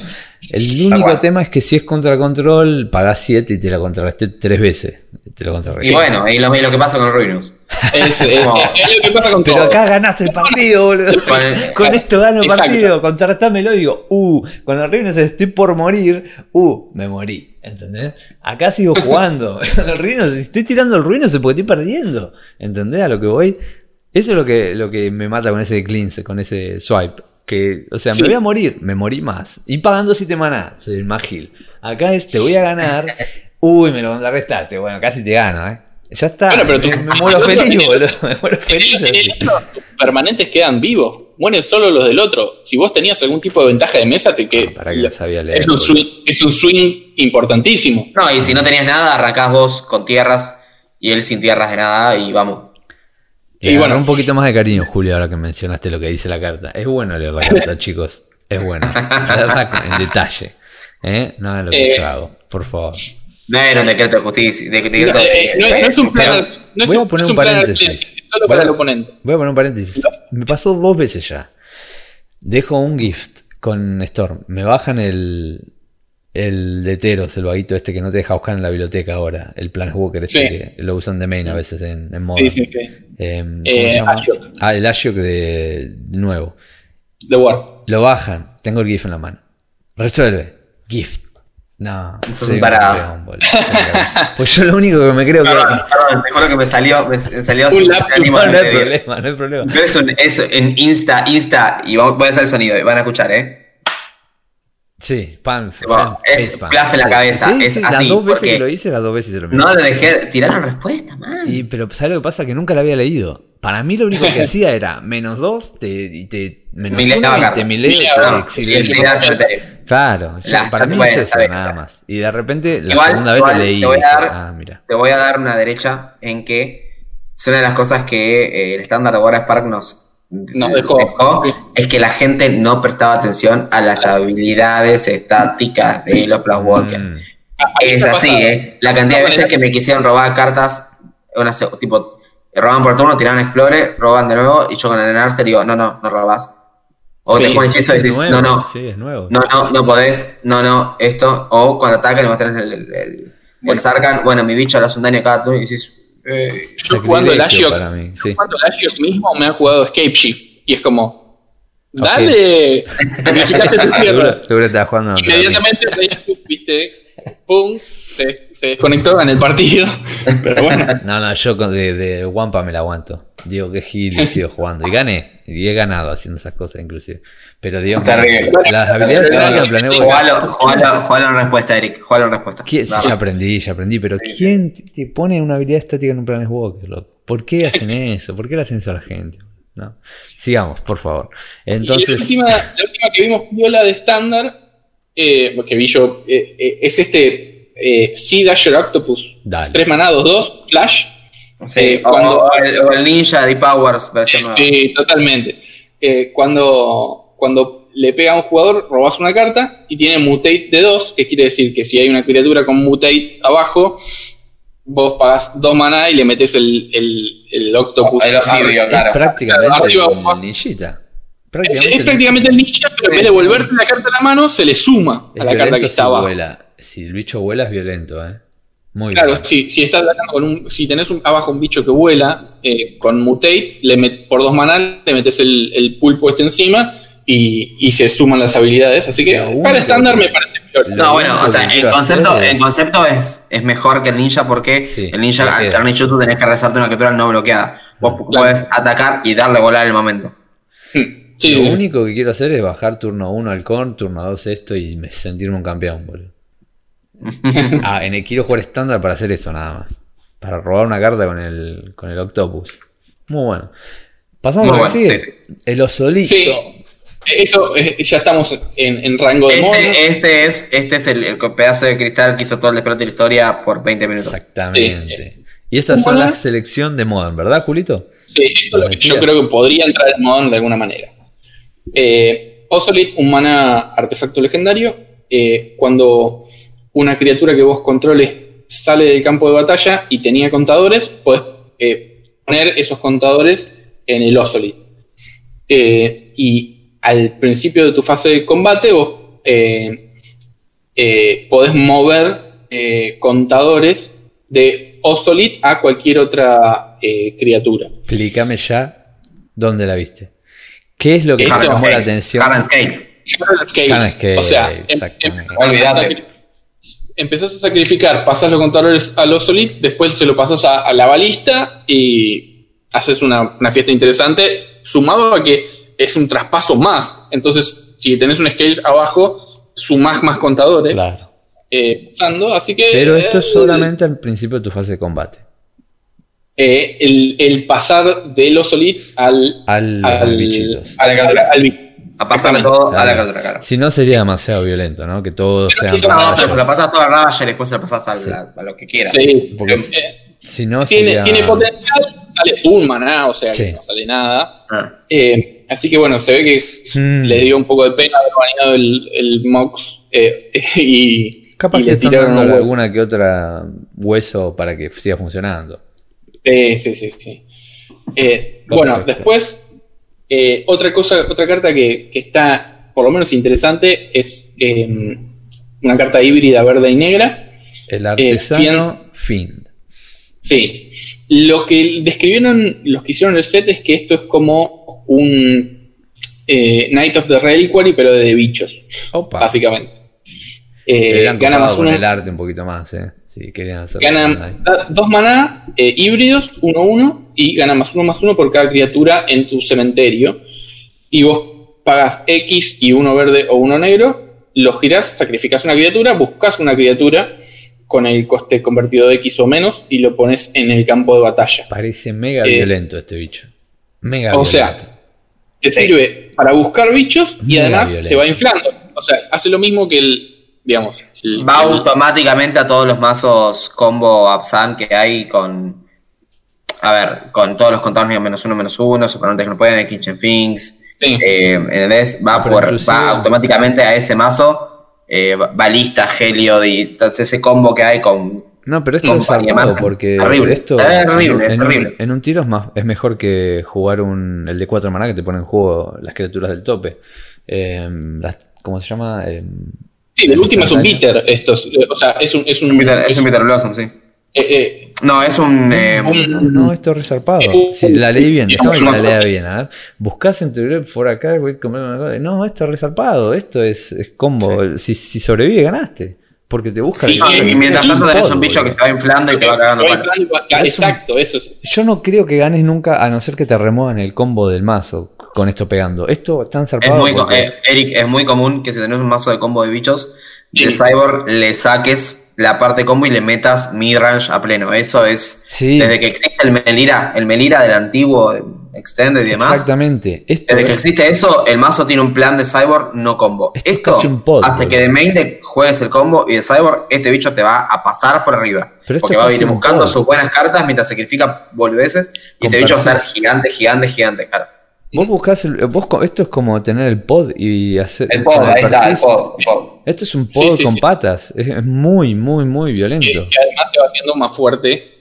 El único tema es que si es contra control, pagás 7 y te la contrarresté tres veces. Te lo contrarresté. Y bueno, y lo, y lo que pasa con el Ruinus. Es, [laughs] es- Como- es lo que pasa con Pero todo. acá ganaste el partido, boludo. [laughs] Con el- Con esto gano el partido. Contrarrestámelo y digo, uh, con el Rhino estoy por morir, uh, me morí. ¿Entendés? Acá sigo [laughs] jugando. El Rhino, si estoy tirando el Rhino es porque estoy perdiendo. ¿Entendés a lo que voy? Eso es lo que, lo que me mata con ese cleanse, con ese swipe. Que, o sea, Sí. me voy a morir, me morí más. Y pagando 7 maná, soy el más gil. Acá es, te voy a ganar. [laughs] Uy, me lo contrarrestaste. Bueno, casi te gano, ¿eh? Ya está. Bueno, pero tú- me, me muero [laughs] feliz, boludo. Me muero feliz. En el así. otro, tus permanentes quedan vivos. Mueren solo los del otro. Si vos tenías algún tipo de ventaja de mesa, te que Ah, para que lo sabía leer, es un swing, es un swing importantísimo. No, y si no tenías nada, arrancás vos con tierras y él sin tierras de nada y vamos. Y Y bueno, un poquito más de cariño, Julio, ahora que mencionaste lo que dice la carta. Es bueno leer la carta, [laughs] chicos. Es bueno. En detalle. ¿Eh? Nada de lo que Eh. yo hago, por favor. No era un decreto de justicia. de- No, decreto- eh, no- no es un plan. No es Voy a un- poner no es un plan paréntesis. solo para Voy el oponente. Voy a poner un paréntesis. Me pasó dos veces ya. Dejo un gift con Storm. Me bajan el. El de Teros, el vaguito este que no te deja buscar en la biblioteca ahora. El Plan Walker ese Sí. que lo usan de main a veces en, en modo. Sí, sí, sí. Eh, ¿cómo Eh, se llama? Ashiok. Ah, el Ashiok de nuevo. The War. Lo bajan. Tengo el GIF en la mano. Resuelve. Gift. No. Sos soy un boludo. [laughs] Pues yo lo único que me creo que. Perdón, perdón, te juro que me salió, me salió Un No, no hay problema, no hay problema. Pero es, un, es en Insta, Insta, y vamos- voy a hacer el sonido, van a escuchar, ¿eh? Sí, pan. Es plaf en la cabeza, Sí, es sí, así, Las dos veces que lo hice, las dos veces se lo No le dejé, tiraron respuesta, man. Y, pero ¿sabes lo que pasa? Que nunca la había leído. Para mí lo único que [laughs] hacía era menos dos, te, y te menos Mileaba uno y te tirar cementerio. Claro, ya- La- para mí es eso, nada más. Y de repente, la Igual- segunda vez igual lo leí. te voy a dije, dar- ah, mira. Te voy a dar una derecha en que es una de las cosas que eh, el estándar de War Spark nos, Nos dejó. Es que la gente no prestaba atención a las habilidades estáticas de los Plus Walker. Mm, Es así. ¿eh? La cantidad de No, veces es- que me quisieron robar cartas, una, tipo, roban por turno, tiraban Explore, roban de nuevo, y yo con el Enarcer digo, no, no, no robás. O Sí, te pones hechizo y es dices, nuevo, no, no, Sí, es nuevo. no, no, no podés, no, no, esto, o cuando atacan y muestran el, el, el, el Sarkhan, bueno, mi bicho le hace un daño a cada turno y dices, eh, Yo jugando el Ashiok, para mí, sí. jugando el Ashiok mismo me han jugado Escape Shift. Y es como, dale, [laughs] tu Seguro, tierra. seguro estás jugando. Inmediatamente viste, pum, se, se desconectó en el partido. [laughs] Pero bueno, No, no, yo de, de Wampa me la aguanto. Digo que Gil sigo jugando. Y gané. Y he ganado haciendo esas cosas inclusive. Pero Dios mío, las habilidades tácticas planeé voy- jugalo, jugalo, jugalo en respuesta, Eric, jugalo en respuesta. ¿Quién- sí, ya aprendí, ya aprendí, pero ¿quién te- pone una habilidad estática en un Planet Walker, loco? ¿Por qué hacen eso? ¿Por qué le hacen eso a la gente? ¿No? Sigamos, por favor. y la Entonces, última, la última que vimos viola de estándar, eh, que vi yo, eh, eh, es este eh, Sea Dasher Octopus. dale. Tres manados, dos, Flash. Sí, Eh, o, cuando- o el, o el Ninja de Powers versión nueva. Sí, totalmente. Eh, cuando, cuando le pega a un jugador, robas una carta y tiene mutate de 2, que quiere decir que si hay una criatura con mutate abajo, vos pagás dos maná y le metes el, el, el octopus. El Obsidio, es claro. prácticamente Arriba, el ninjita. Es, Prácticamente es prácticamente el ninja, pero en vez de volverte la carta a la mano, se le suma a la carta que está abajo. vuela. Si el bicho vuela es violento, ¿eh? Muy Claro, violento. si, si estás atacando con un, si tenés un- abajo un bicho que vuela eh, con mutate, le met- por dos maná le metes el, el pulpo este encima y, y se suman las habilidades. Así que Lo para estándar que- me parece peor. Lo No, bueno, o sea, quiero concepto, es- en concepto es, es mejor que el ninja porque Sí, el ninja al tener ninjutsu tenés que rezarte una criatura no bloqueada. Vos Claro. podés atacar y darle volar en el momento. Sí, Lo sí, sí. único que quiero hacer es bajar turno 1 halcón, turno 2 esto y me- sentirme un campeón, boludo. [laughs] ah, en el, quiero jugar estándar para hacer eso nada más. Para robar una carta con el, con el Octopus. Muy bueno. Pasamos Muy a lo que bueno, sigue. sí, El osolito. Sí. Eso eh, ya estamos en, en rango de mono. Este, este es, este es el, el pedazo de cristal que hizo todo el despelote de la historia por 20 minutos. Exactamente. Y estas son las selección de Modern, ¿verdad, Julito? Sí, esto es lo que yo creo que podría entrar en Modern de alguna manera. Eh, Ozolit, un mana artefacto legendario. eh, cuando una criatura que vos controles sale del campo de batalla y tenía contadores, podés eh, poner esos contadores en el Ozolit. Eh, y al principio de tu fase de combate, vos eh, eh, podés mover eh, contadores de Ozolit a cualquier otra eh, criatura. Explícame ya dónde la viste. ¿Qué es lo que te llamó la atención? Carbon Scales, o sea, Olvídate. Empezás a sacrificar, pasas los contadores a los Solid, después se lo pasas a, a la balista y haces una, una fiesta interesante, sumado a que es un traspaso más. Entonces, si tenés un Scales abajo, sumás más contadores Claro. eh, usando, así que. Pero esto es eh, solamente al principio de tu fase de combate. eh, el, el pasar de los Solid al. Al, al, al bichitos. al- al- al A pasar Exactamente. todo a la Claro. criatura, claro. Si no sería demasiado violento, ¿no? Que todos Pero sean no, se lo pasas todo a Ravager y después se lo pasas a, Sí. la- a lo que quieras. Sí, Porque eh, Si no tiene, sería... tiene potencial, sale un maná, o sea Sí. que no sale nada. Ah. Eh, así que bueno, se ve que Mm. le dio un poco de pena haber baneado el, el Mox eh, [laughs] y, Capaz y que le están tiraron dando un huevo. alguna que otra hueso para que siga funcionando. Sí, sí, sí, sí. Eh, bueno, Perfecto. después, eh, otra cosa, otra carta que, que está por lo menos interesante es eh, una carta híbrida verde y negra. El artesano Fiend. Sí. Lo que describieron los que hicieron el set es que esto es como un eh, Night of the Reliquary, pero de bichos, Opa. básicamente. Eh, gana más uno. el arte un poquito más, ¿eh? Si querían hacer Gana da- dos maná eh, híbridos, 1-1, y gana más uno más uno por cada criatura en tu cementerio. Y vos pagas X y uno verde o uno negro, lo girás, sacrificás una criatura, buscas una criatura con el coste convertido de X o menos y lo pones en el campo de batalla. Parece mega Eh, violento este bicho. Mega o violento. sea, te Sí. sirve para buscar bichos y Mega además violento. se va inflando. O sea, hace lo mismo que el, digamos, el- Va el- automáticamente a todos los mazos combo Absan que hay con. A ver, con todos los contadores menos uno, menos uno, suponentes que no pueden, Kitchen Things. Sí. Eh, ¿entendés? Va, por, va automáticamente a ese mazo. Eh, balista, Helio, y entonces ese combo que hay con. No, pero esto es zarpado más. porque Terrible. esto Terrible, en, un- en un tiro es, más, es mejor que jugar un, el de 4 maná que te pone en juego las criaturas del tope. Eh, las- ¿Cómo se llama? Eh, Sí, el último es un bitter. Estos, o sea, es un. Es Es un un, Bitter, es es- un Bitter Blossom, sí. Eh, eh, No, es un. eh, No, esto es resarpado. Eh, Si la leí bien, déjame que la lea bien. A ver. Buscás en teoría por acá, voy a comer una cosa. No, esto es resarpado. Esto es, es combo. Si, si sobrevive, ganaste. Porque te busca. No, y- y mientras es tanto tenés pod, un bicho que se va inflando y te va cagando. Es Exacto, eso es. Yo no creo que ganes nunca, a no ser que te remuevan el combo del mazo con esto pegando. Esto es tan Es zarpado. muy, co- porque- eh, Eric, es muy común que si tenés un mazo de combo de bichos, Sí. de Cyborg le saques la parte combo y le metas midrange a pleno. Eso es. Sí. Desde que existe el Melira, el Melira del antiguo Extended y demás. Exactamente. Esto Desde que existe eso, el mazo tiene un plan de Cyborg no combo. Esto es Esto casi un pod, hace que de main deck juegues el combo y de Cyborg este bicho te va a pasar por arriba. Pero porque va a un buscando sus buenas cartas mientras sacrifica boludeces y este bicho va a estar gigante, gigante, gigante, claro. Vos buscás el, vos co- esto es como tener el pod y hacer El pod, ahí está, el persist. pod, el pod. Esto es un pod sí, con sí. patas. Es, es muy, muy, muy violento. Que, que además se va haciendo más fuerte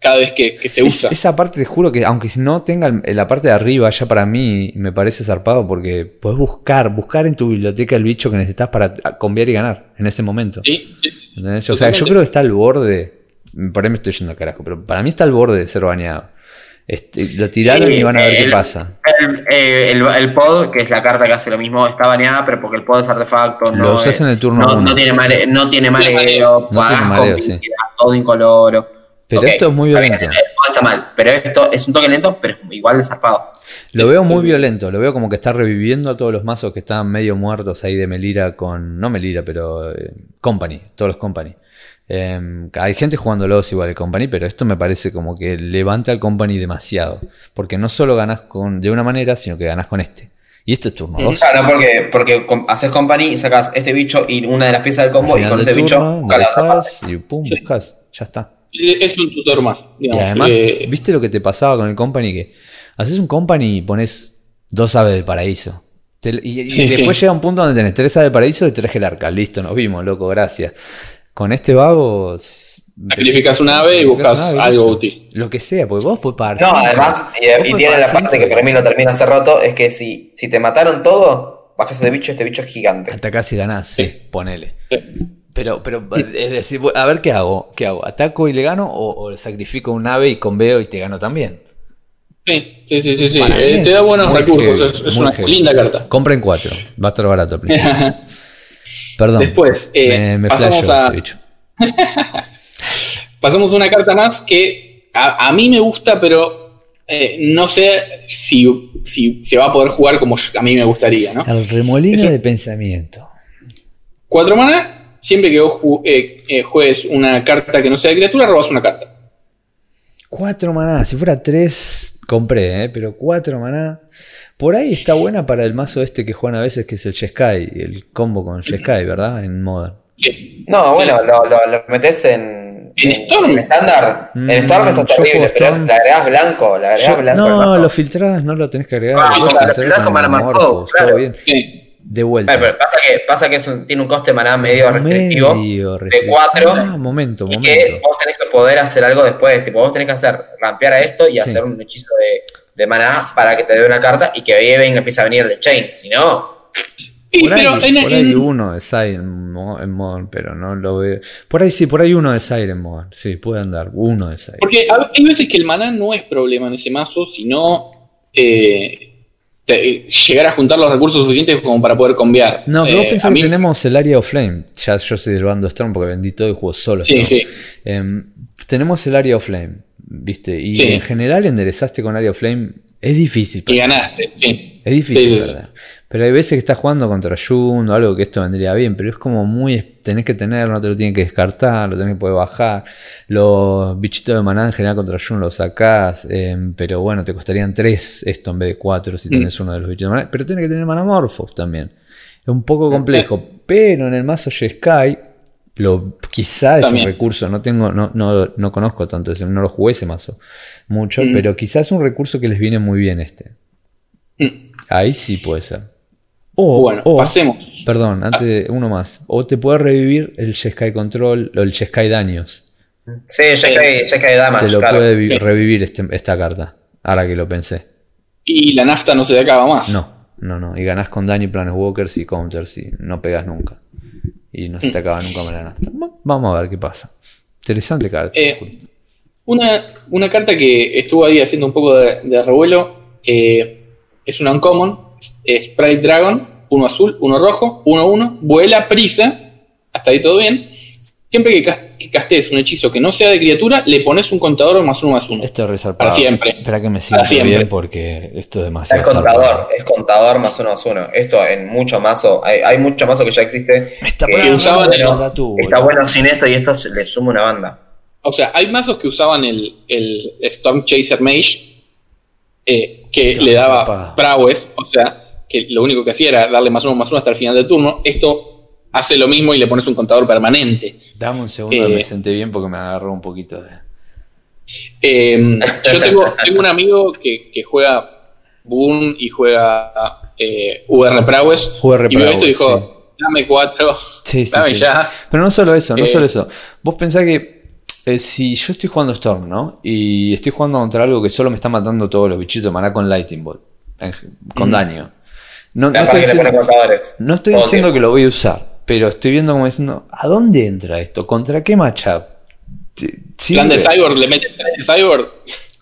cada vez que, que se Es- usa. esa parte te juro que aunque no tenga el- la parte de arriba, ya para mí me parece zarpado porque podés buscar, buscar en tu biblioteca el bicho que necesitas para conviar y ganar en ese momento. Sí. O sea, yo creo que está al borde. Por ahí me estoy yendo al carajo, pero para mí está al borde de ser baneado. Este, lo tiraron y van a ver qué pasa. El, el- el pod, que es la carta que hace lo mismo, está baneada, pero porque el pod es artefacto. Lo no, usás en el turno no, tiene mare- no tiene mareo, No tiene con mareo, sí. todo incoloro. Pero esto es muy violento. el pod está mal, pero esto es un toque lento, pero es igual de zarpado. Lo veo muy Sí. violento, lo veo como que está reviviendo a todos los mazos que estaban medio muertos ahí de Melira con. No Melira, pero. eh, Company, todos los Company. Eh, hay gente jugándolos igual el Company, pero esto me parece como que levanta al Company demasiado. Porque no solo ganas con, de una manera, sino que ganas con este. Y esto es turno 2. Claro, porque, porque haces company y sacas este bicho y una de las piezas del combo y con ese bicho buscas la otra parte. y pum, Sí. buscas, ya está. Es un tutor más. Y digamos, además, eh, ¿viste lo que te pasaba con el company? Que haces un company y pones dos aves del paraíso. Te- y y Sí, después sí. llega un punto donde tenés tres aves del paraíso y tres el arca. Listo, nos vimos, loco, gracias. Con este vago. Sacrificas una ave y buscas ave, algo útil. Lo que sea, porque vos podés pagar. No, cinco. además, y, tiene pagar la parte que para mí lo termina hace rato, es que si, si te mataron todo, bajas este bicho, este bicho es gigante. Atacás y ganás, sí, Sí. ponele. Sí. Pero, pero, es decir, a ver qué hago. ¿Qué hago? ¿Ataco y le gano? ¿O, o sacrifico un ave y conveo y te gano también? Sí, sí, sí, sí. sí. Eh, te da buenos recursos. heavy, es una heavy. linda carta. Compren cuatro. Va a estar barato al [laughs] principio. Perdón. Después, eh, me, me pasamos a- este bicho. [laughs] Pasamos a una carta más que a, a mí me gusta, pero eh, no sé si, si se va a poder jugar como yo- a mí me gustaría, ¿no? El remolino Eso- de pensamiento. Cuatro mana, siempre que vos ju- eh, eh, juegues una carta que no sea de criatura, robas una carta. Cuatro maná. Si fuera tres, compré, ¿eh? pero cuatro maná. Por ahí está buena para el mazo este que juegan a veces, que es el Jeskai. El combo con Jeskai, ¿verdad? En Modern. Sí. No, Sí. bueno, lo, lo, lo metes en. ¿En Storm? En estándar. Mm, en Storm está terrible, pero es- Storm. le agregás blanco, le agregás Yo- blanco no, mazo. lo filtrás, no lo tenés que agregar. Ah, lo o sea, lo filtrás filtrás con todo bien. Sí. De vuelta. Eh, pero pasa que, pasa que es un- tiene un coste de maná medio restrictivo. Medio de restrictivo. cuatro. Ah, momento, Y momento. que vos tenés que poder hacer algo después. Tipo, vos tenés que hacer, rampear a esto y hacer un hechizo de, de maná para que te dé una carta y que ahí venga, empiece a venir el chain. Si no, Por ahí, pero en- por ahí en- uno de Sire en, Mo- en Modern, pero no lo veo. Por ahí sí, por ahí uno de Sire en Modern. Sí, puede andar. Uno de Sire. Porque a- hay veces que el maná no es problema en ese mazo, sino eh, te- llegar a juntar los recursos suficientes como para poder cambiar. No, pero vos Eh, pensás a que mí- tenemos el área of flame. Ya yo soy del bando Storm porque vendí todo y juego solo. Sí, sí. Em, tenemos el área of flame, ¿viste? Y Sí. en general enderezaste con área of flame. Es difícil. Y ganaste, sí. Es difícil Sí, sí, sí. Pero hay veces que estás jugando contra Jun o algo que esto vendría bien, pero es como muy. Tenés que tener, no te lo tienen que descartar, lo tenés que poder bajar. Los bichitos de maná en general contra Jun los sacás, em, pero bueno, te costarían 3 esto en vez de 4 si Mm. tenés uno de los bichitos de maná. Pero tenés que tener manamorphos también. Es un poco complejo, pero en el mazo Sky lo, quizá es También. un recurso, no tengo, no, no, no conozco tanto no lo jugué ese mazo mucho, Mm. pero quizás es un recurso que les viene muy bien este. Mm. Ahí sí puede ser. O, Bueno, o- pasemos. Perdón, antes de uno más. O te puede revivir el Jeskai Control o el Jeskai Daños. sí, que hay damage, te lo claro. puede Sí. revivir este- esta carta. Ahora que lo pensé. Y la nafta no se te acaba más. No, no, no. Y ganás con daño, planes walkers y counters y no pegas nunca. Y no se Mm. te acaba nunca más la nafta. Bueno, Vamos a ver qué pasa. Interesante carta. Eh, Una, una carta que estuvo ahí haciendo un poco de, de revuelo eh, es una uncommon, Sprite Dragon, uno azul, uno rojo, uno uno, vuela, prisa, hasta ahí todo bien. Siempre que, que castees un hechizo que no sea de criatura, le pones un contador más uno más uno. Esto es resarpado. para siempre. Espera que me siempre. bien porque esto es Es demasiado contador, zarpado. es contador más uno más uno. Esto en mucho mazo, hay, hay mucho mazo que ya existe. Me está que usaban Está bueno sin esto y esto se le suma una banda. O sea, hay mazos que usaban el, el Storm Chaser Mage eh, que le daba prowess, o sea, que lo único que hacía era darle más uno más uno hasta el final del turno. Esto hace lo mismo y le pones un contador permanente. Dame un segundo Eh, que me senté bien porque me agarró un poquito de. Eh, [laughs] yo tengo, tengo un amigo que, que juega Boon y juega eh, VR Prowess. UR y vio esto y dijo: Dame cuatro, Sí, sí, dame sí. ya. Pero no solo eso, no Eh, solo eso. Vos pensás que eh, si yo estoy jugando Storm, ¿no? Y estoy jugando contra algo que solo me está matando todos los bichitos de maná con Lightning Bolt, con daño. No, estoy diciendo, no estoy que lo voy a usar, pero estoy viendo como diciendo, ¿a dónde entra esto? ¿Contra qué matchup? Sí, Plan de. Cyborg, le mete plan de Cyborg.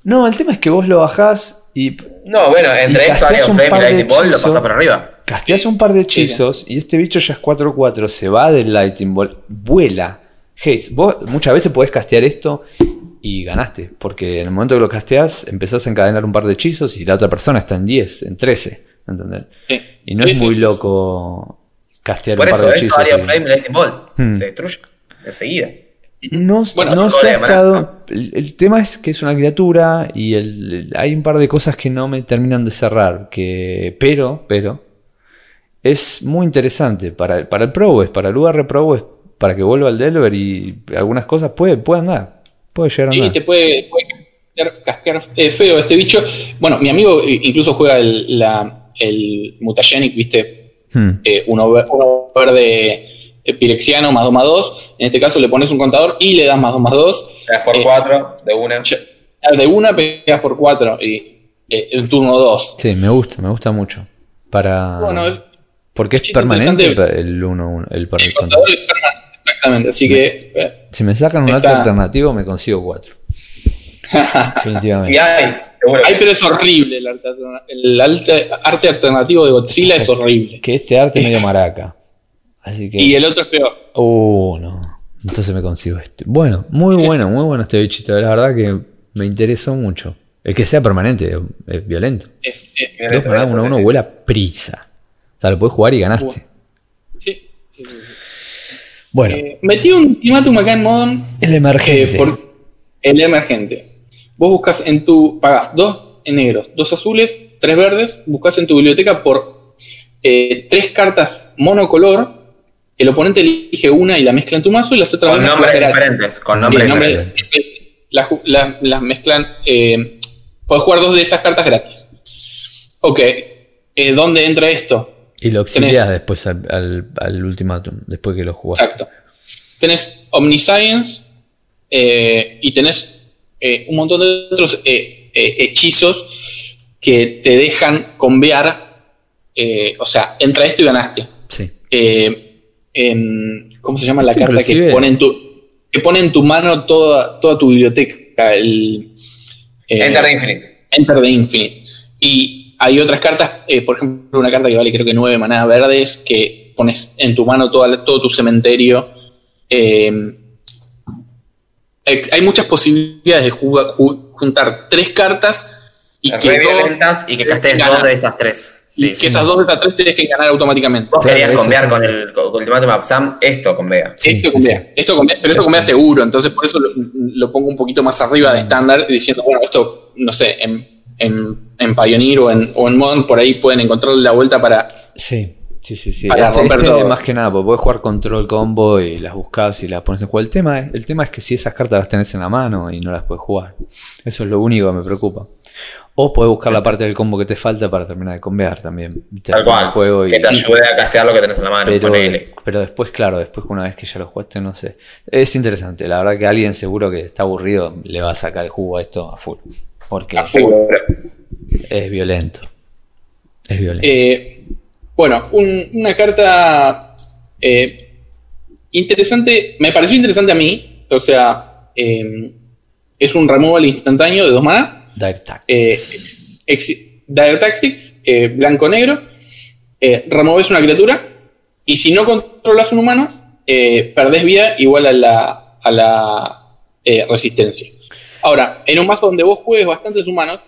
No, el tema es que vos lo bajás y No, bueno, entre esto, un Flame par y de Lightning Ball lo pasas por arriba. Casteas un par de hechizos y este bicho ya es 4-4, se va del Lightning Ball, vuela. Haze, vos muchas veces podés castear esto y ganaste, porque en el momento que lo casteas empezás a encadenar un par de hechizos y la otra persona está en 10, en 13, ¿entendés? Sí. Y no Sí, es sí, muy loco castear Por un par eso, de hechizos. Of y- Flame Lightning Ball. Hmm. Te destruye. Enseguida. No, Bueno, no hasta maná. dónde- el, el tema es que es una criatura y el, el- hay un par de cosas que no me terminan de cerrar. Que, pero, pero, es muy interesante para, para el Pro, es para el UR Pro, es para que vuelva al Delver y algunas cosas puede, puede andar. Puede llegar a Y andar. te puede, puede casquear, eh, feo este bicho. Bueno, mi amigo eh, incluso juega el, la, el Mutagenic, ¿viste? Hmm. Eh, uno, uno verde eh, pirexiano más 2 más 2. En este caso le pones un contador y le das más 2 más 2. Pegas por Eh, 4 de una. De una pegas por 4 y eh, en turno 2. Sí, me gusta, me gusta mucho. Para, Bueno, porque es es permanente el 1 el, el el contador. contador es permanente, exactamente. Así que. eh, Si me sacan un arte Está- alternativo, me consigo 4. [laughs] Definitivamente. Y hay, seguro. Ay, pero es horrible el arte, el arte, arte alternativo de Godzilla es horrible. Que este arte es medio maraca. Así que. Y el otro es peor. Uh, no. Entonces me consigo este. Bueno, muy bueno, muy bueno este bichito. La verdad que me interesó mucho. El que sea permanente es violento. Es, es- Pero es uno a uno vuela prisa. O sea, lo puedes jugar y ganaste. sí, sí, sí, sí. Bueno, Eh, metí un ultimátum acá en Modern el eh, emergente. por el emergente. Vos buscas en tu. Pagas dos en negros, dos azules, tres verdes. Buscas en tu biblioteca por eh, tres cartas monocolor. El oponente elige una y la mezcla en tu mazo y las otras Con dos nombres diferentes. Con nombres diferentes. las, las- las mezclan. Eh, puedes jugar dos de esas cartas gratis. Ok. eh, ¿Dónde entra esto? Y lo auxilias tenés- después al, al, al ultimátum, después que lo jugás. Exacto. Tenés Omniscience eh, y tenés eh, un montón de otros eh, eh, hechizos que te dejan convear. eh, o sea, entra esto y ganaste. Sí. Eh, en- ¿Cómo se llama la carta que pone en tu, que pone en tu mano toda, toda tu biblioteca? El, eh, Enter the Infinite. Enter the Infinite. Y hay otras cartas, eh, por ejemplo, una carta que vale creo que nueve manadas verdes, que pones en tu mano toda- todo tu cementerio. Eh, eh, hay muchas posibilidades de juga- ju- juntar tres cartas y que, dos- y que castees ganan. dos de esas tres. y que sí. esas dos de estas tres tenés que ganar automáticamente. Vos Claro, querías convear sí. con el con Ultimatum of Sam esto con Vega. Sí, esto sí, convea, esto convea, pero esto convea seguro, entonces por eso lo, lo pongo un poquito más arriba de estándar, diciendo, bueno, esto, no sé, en, en, en Pioneer o en, o en Modern, por ahí pueden encontrar la vuelta para... Sí, sí, sí, sí. Para Este, romper este todo. más que nada, porque puedes jugar control combo y las buscas y las pones en juego. El tema, es, el tema es que si esas cartas las tenés en la mano y no las puedes jugar. Eso es lo único que me preocupa. O puedes buscar la parte del combo que te falta para terminar de convear también. Tal cual. el juego y- que te ayude a castear lo que tenés en la mano. pero después, claro, después una vez que ya lo jugaste, no sé. Es interesante. La verdad que alguien seguro que está aburrido le va a sacar el jugo a esto a full. Porque es violento. Es violento. Eh, bueno, un- una carta eh, interesante, me pareció interesante a mí, o sea, eh, es un removal instantáneo de dos mana. Direct Tactics. Dire Tactics, eh, blanco-negro. Removes una criatura. Y si no controlas un humano, perdés vida igual a la, a la resistencia. Ahora, en un mazo donde vos juegues bastantes humanos,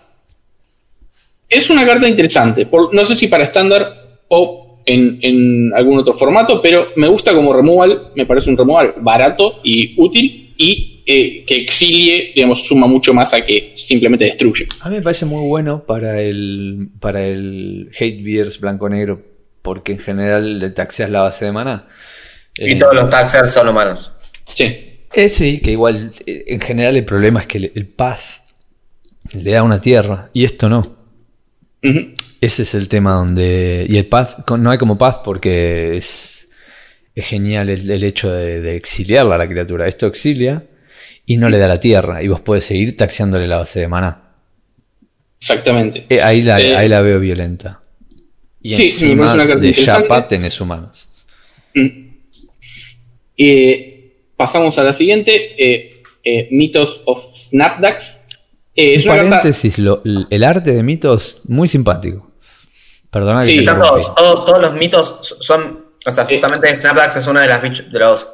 es una carta interesante. Por- no sé si para estándar o en, en algún otro formato, pero me gusta como removal. Me parece un removal barato y útil. Y eh, que exilie, digamos, suma mucho más a que simplemente destruye. A mí me parece muy bueno para el, para el Hate Beers blanco-negro, porque en general le taxeas la base de maná. Y Eh, todos los taxers son humanos. Sí. Eh, sí, que igual eh, en general el problema es que el, el Path le da una tierra y esto no. Ese es el tema donde. Y el con- no hay como Path porque es, es genial el, el hecho de, de exiliarla a la criatura. Esto exilia y no le da la tierra. Y vos podés seguir taxeándole la base de maná. Exactamente. Eh, ahí, la, Eh, ahí la veo violenta. Y sí, me encima parece una carta de tenés humanos. Mm. Eh, pasamos a la siguiente. eh, eh, Mythos of Snapdax. Eh, es carta. paréntesis, lo- el arte de mitos muy simpático. Perdona que Sí, todos, todos, todos los mitos son. O sea, justamente Snapdax es uno de, las bichos- de los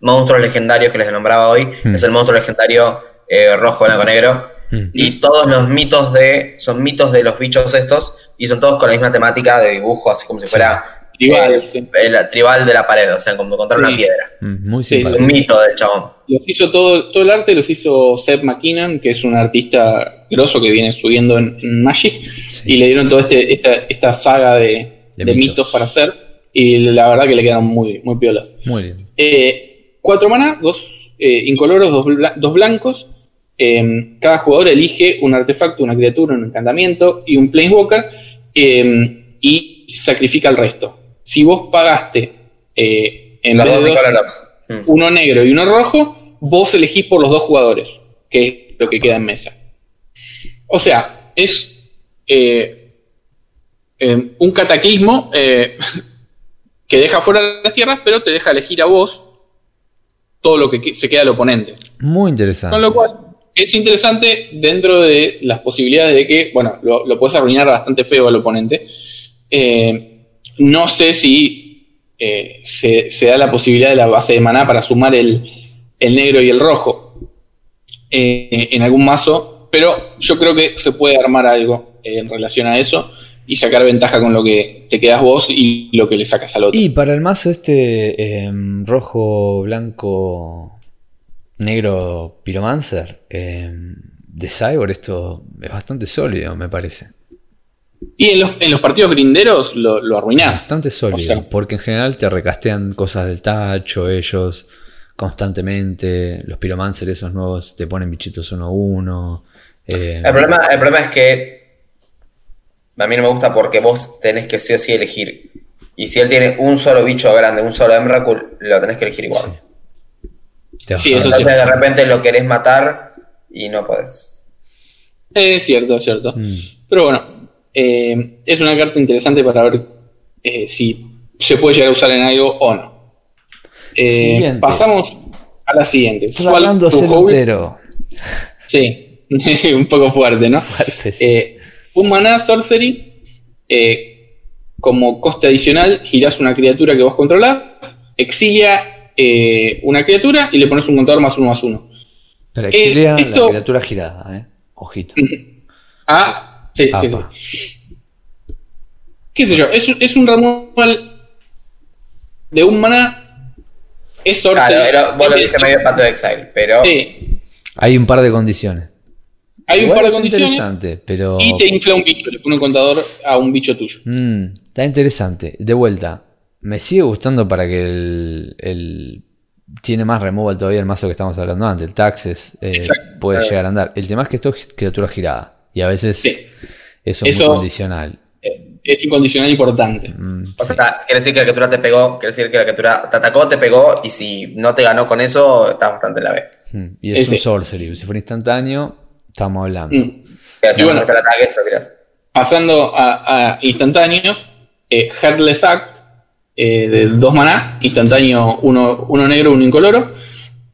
monstruos legendarios que les nombraba hoy. Hmm. Es el monstruo legendario eh, rojo, blanco, negro. Mm. Y todos los mitos de. Son mitos de los bichos estos. Y son todos con la misma temática de dibujo, así como si Sí. fuera Tribal, eh, sí. el tribal de la pared, o sea, como encontrar Sí. una piedra. Mm, Muy Sí. Un mito del chabón. Los hizo todo, todo el arte los hizo Seth McKinnon, que es un artista grosso que viene subiendo en, en Magic, Sí. y le dieron toda este, esta, esta saga de, De de mitos. mitos. para hacer, y la verdad que le quedaron muy, muy piolas. Muy bien. Eh, cuatro maná, dos eh, incoloros, dos, bla- dos blancos. Eh, cada jugador elige un artefacto, una criatura, un encantamiento y un planeswalker eh, y sacrifica el resto. Si vos pagaste eh, en vez de dos. Mm. uno negro y uno rojo, vos elegís por los dos jugadores, que es lo que queda en mesa. O sea, es eh, eh, un cataclismo eh, [laughs] que deja fuera las tierras, pero te deja elegir a vos todo lo que que- se queda al oponente. Muy interesante. Con lo cual, es interesante dentro de las posibilidades de que, bueno, lo, lo puedes arruinar bastante feo al oponente. Eh, no sé si eh, se, da la posibilidad de la base de maná para sumar el, el negro y el rojo eh, en algún mazo, pero yo creo que se puede armar algo eh, en relación a eso y sacar ventaja con lo que te quedas vos y lo que le sacas al otro. Y para el mazo este em, rojo, blanco, negro, Pyromancer em, de Cyborg, esto es bastante sólido, me parece. Y en los, en los partidos grinderos lo, lo arruinás. Bastante sólido, O sea- porque en general te recastean cosas del tacho, ellos constantemente, los Pyromancer esos nuevos te ponen bichitos uno a uno. eh, El problema, el problema es que a mí no me gusta porque vos tenés que sí o sí elegir. Y si él tiene un solo bicho grande, un solo Emrakul, lo tenés que elegir igual. te Sí, bajan- eso sí. Entonces de repente lo querés matar y no podés. Es cierto, es cierto. Mm. Pero bueno, eh, es una carta interesante para ver eh, si se puede llegar a usar en algo o no. Eh, pasamos a la siguiente. Hold. Celotero. Sí, [laughs] un poco fuerte, ¿no? Fuerte, sí. Un maná sorcery. como coste adicional, girás una criatura que vos controlás, exilia una criatura y le pones un contador más uno más uno. Pero exilia esto- la criatura girada, ¿eh? Ojito. Ah, sí, sí, Apa. sí. ¿Qué sé yo? Es, un- es un removal de un maná. Es sorcery. Claro, era- vos lo viste medio pato de exile, pero Sí, Hay un par de condiciones. hay un par de está condiciones interesante, pero. y te infla un bicho. Le pone un contador a un bicho tuyo. Mm, está interesante. De vuelta, me sigue gustando para que el, el- tiene más removal todavía el mazo que estamos hablando antes. El Taxes eh, Exacto. puede Claro. llegar a andar. El tema es que esto es criatura girada. Y a veces Sí. eso es Eso- muy condicional. Eh, Es un condicional importante. Mm, O sí. sea, quiere decir que la criatura te pegó, quiere decir que la criatura te atacó, te pegó, y si no te ganó con eso, estás bastante en la B. Mm, Y es Ese. un sorcery. Si fuera instantáneo, estamos hablando. Mm. Pero si Y no bueno. el ataque, eso. Pasando a, a instantáneos, eh, Heartless Act eh, de dos maná, instantáneo uno, uno negro, uno incoloro.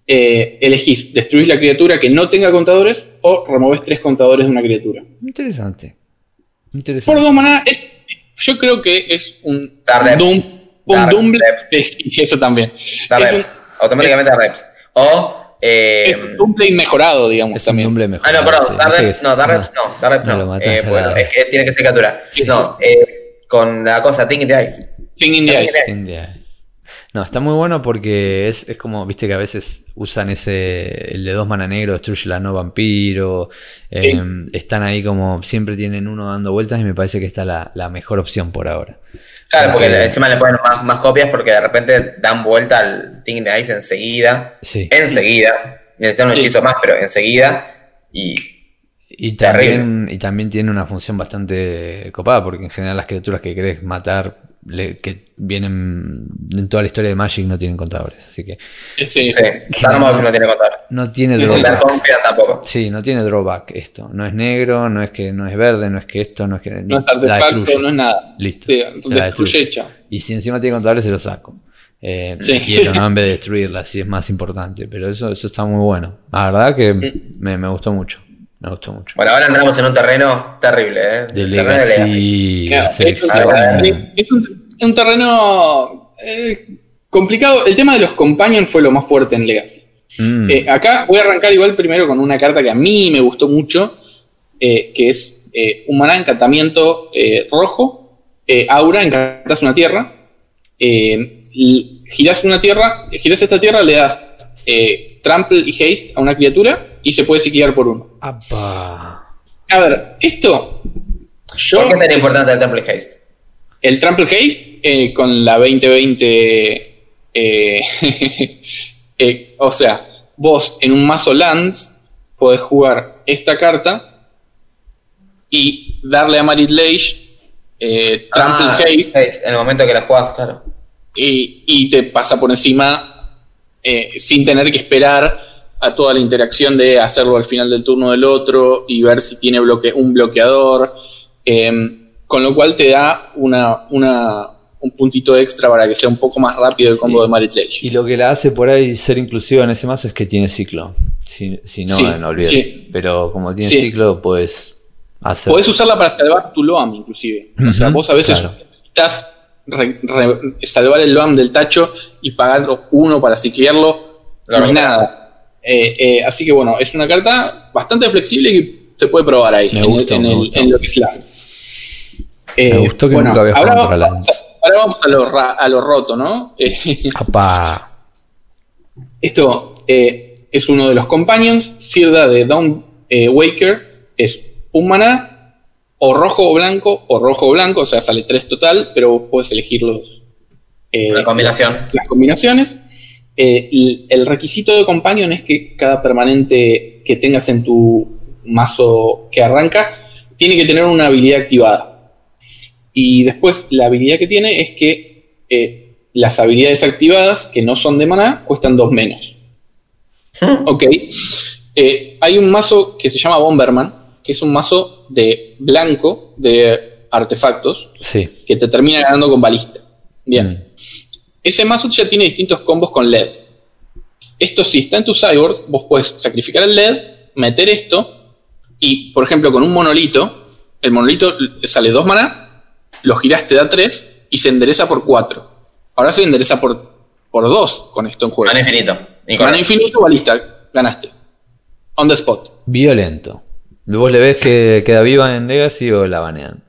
Eh, elegís, destruís la criatura que no tenga contadores o removés tres contadores de una criatura. Interesante. Por Interesante. dos maná, es- yo creo que es un Da reps. Doom, un Da Doom- reps. sí, sí, eso también. Da es reps. Automáticamente da reps. O. Eh, Es un Doomplay mejorado, digamos, Es un también. doble mejor. ah, no, perdón. sí. Reps, no, da reps no. Da reps No no. Eh, bueno, la- es que tiene que ser criatura. Sí. No, eh, con la cosa Thing in the Ice. Thing in the Ice. No, está muy bueno porque es, es como, viste que a veces usan ese, el de dos mana negro, destruye la no vampiro. eh, Están ahí como, siempre tienen uno dando vueltas y me parece que esta es la, la mejor opción por ahora. Claro, porque Porque- encima le ponen más, más copias porque de repente dan vuelta al Thing in the Ice enseguida. Sí. Enseguida. Necesitan un Sí. hechizo más, pero enseguida. Y Y también, y también tiene una función bastante copada, porque en general las criaturas que querés matar, le- que vienen en toda la historia de Magic, no tienen contadores. Así que Sí, sí. sí, no tiene contador. no tiene Y drawback. tampoco. Sí, no tiene drawback esto. No es negro, no es que no es verde, no es que esto, no es que No es la artefacto, destruye. no es nada. Listo. Sí, La destruye destruye. hecha. Y si encima tiene contadores, se lo saco. Eh, Sí. Si quiero, ¿no? En vez de destruirla, si es más importante. Pero eso, eso está muy bueno. La verdad que me, me gustó mucho. Me gustó mucho. Bueno, ahora entramos en un terreno terrible, ¿eh? De Legacy, Claro, selección. es, un, terreno- un- eh, complicado. El tema de los companions fue lo más fuerte en Legacy. Mm, Eh, acá voy a arrancar igual primero con una carta que a mí me gustó mucho, eh, que es eh, un maná encantamiento eh, rojo, eh, aura, encantas una tierra, eh, girás una tierra, girás esta tierra, le das eh, trample y haste a una criatura y se puede ciclar por uno. Apa. A ver, esto. Yo. ¿Por qué es tan importante el Temple Haste? El Trample Haste eh, con la 2020. eh, [laughs] eh, o sea, vos en un mazo lands podés jugar esta carta y darle a Marit Lage eh, Trample Ah, Haste Haste, En el momento que la jugás, claro. y, y te pasa por encima eh, sin tener que esperar a toda la interacción de hacerlo al final del turno del otro y ver si tiene bloque, un bloqueador. eh, con lo cual te da una, una- un puntito extra para que sea un poco más rápido el Sí. combo de Marit Lage. Y lo que la hace por ahí ser inclusiva en ese mazo es que tiene ciclo. Si, si no, Sí, no olvides. sí. Pero como tiene ciclo, puedes hacer. Podés usarla para salvar tu Loam, inclusive. O sea, vos a veces claro. necesitas re- re- salvar el Loam del tacho y pagar uno para ciclearlo. Claro, no es nada. Eh, eh, así que bueno, es una carta bastante flexible y se puede probar ahí, Me en, gustó, en me el- gustó. en lo que es Lands. Eh, Me gustó que nunca había ahora, jugado contra Lands. ahora vamos a lo, a lo roto, ¿no? [laughs] Eh. Esto eh, es uno de los companions. Sirda de Dawn eh, Waker es un maná o rojo o blanco o rojo o blanco, o sea, sale tres total, pero vos puedes elegir los, eh, La combinación. las combinaciones. Eh, el, el requisito de companion es que cada permanente que tengas en tu mazo que arranca tiene que tener una habilidad activada. Y después la habilidad que tiene es que eh, las habilidades activadas que no son de maná cuestan dos menos. Ok. Eh, hay un mazo que se llama Bomberman, que es un mazo de blanco de artefactos Sí. que te termina ganando con balista. Bien. Mm. Ese mazo ya tiene distintos combos con LED. Esto si está en tu sideboard, vos puedes sacrificar el LED, meter esto, y por ejemplo con un monolito, el monolito sale 2 maná, lo girás, te da 3 y se endereza por 4. Ahora se endereza por, por 2 con esto en juego. Mana infinito. Mana infinito, balista, ganaste. On the spot. Violento. ¿Vos le ves que queda viva en Legacy o la banean?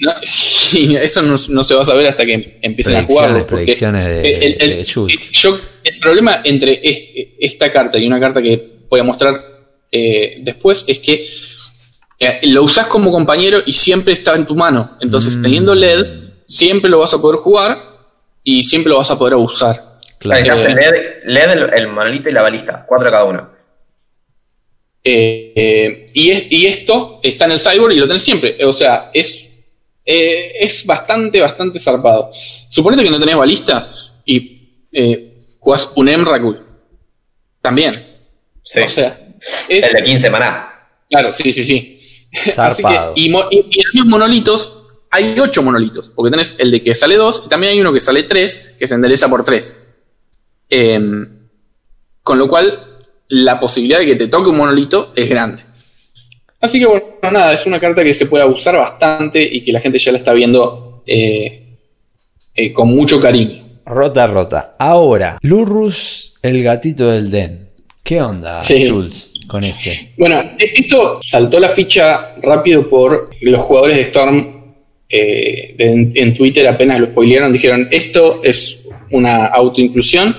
No, [laughs] y eso no, no se va a saber hasta que empiecen a porque predicciones de- el, el- de Jules. el- yo- el problema entre es- esta carta y una carta que voy a mostrar eh, después es que eh, lo usás como compañero y siempre está en tu mano. Entonces, Mm. teniendo LED, siempre lo vas a poder jugar y siempre lo vas a poder usar. Claro. Eh, LED, LED, el, el monolito y la balista. Cuatro cada uno. Eh, eh, y, es- y esto está en el cyborg y lo tenés siempre. O sea, es, eh, es bastante, bastante zarpado. Suponete que no tenés balista y eh, jugás un Emrakul. También. Sí. O sea, es. el de 15 maná. Claro, sí, sí, sí. [laughs] Así que, Zarpado. y, mo- y, y en los monolitos, hay ocho monolitos. Porque tenés el de que sale 2 y también hay uno que sale 3, que se endereza por 3. con lo cual, la posibilidad de que te toque un monolito es grande. Así que bueno, nada, es una carta que se puede abusar bastante y que la gente ya la está viendo eh, eh, con mucho cariño. Rota, rota. Ahora, Lurrus, el gatito del Den. ¿Qué onda, Sí. Jules, con este? Bueno, e- esto saltó la ficha rápido por los jugadores de Storm eh, en, en Twitter apenas lo spoilearon, dijeron esto es una autoinclusión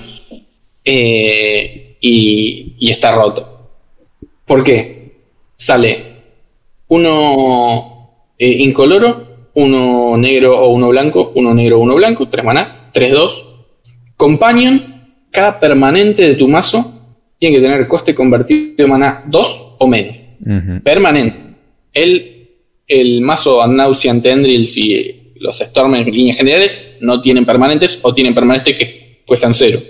eh, y, y está roto. ¿Por qué? Sale uno eh, incoloro, uno negro o uno blanco, uno negro o uno blanco, tres maná, 3-2. Companion, cada permanente de tu mazo tiene que tener coste convertido de maná 2 o menos. Permanente. El, el mazo Ad Nauseam Tendrils y los Storm en líneas generales no tienen permanentes o tienen permanentes que cuestan cero.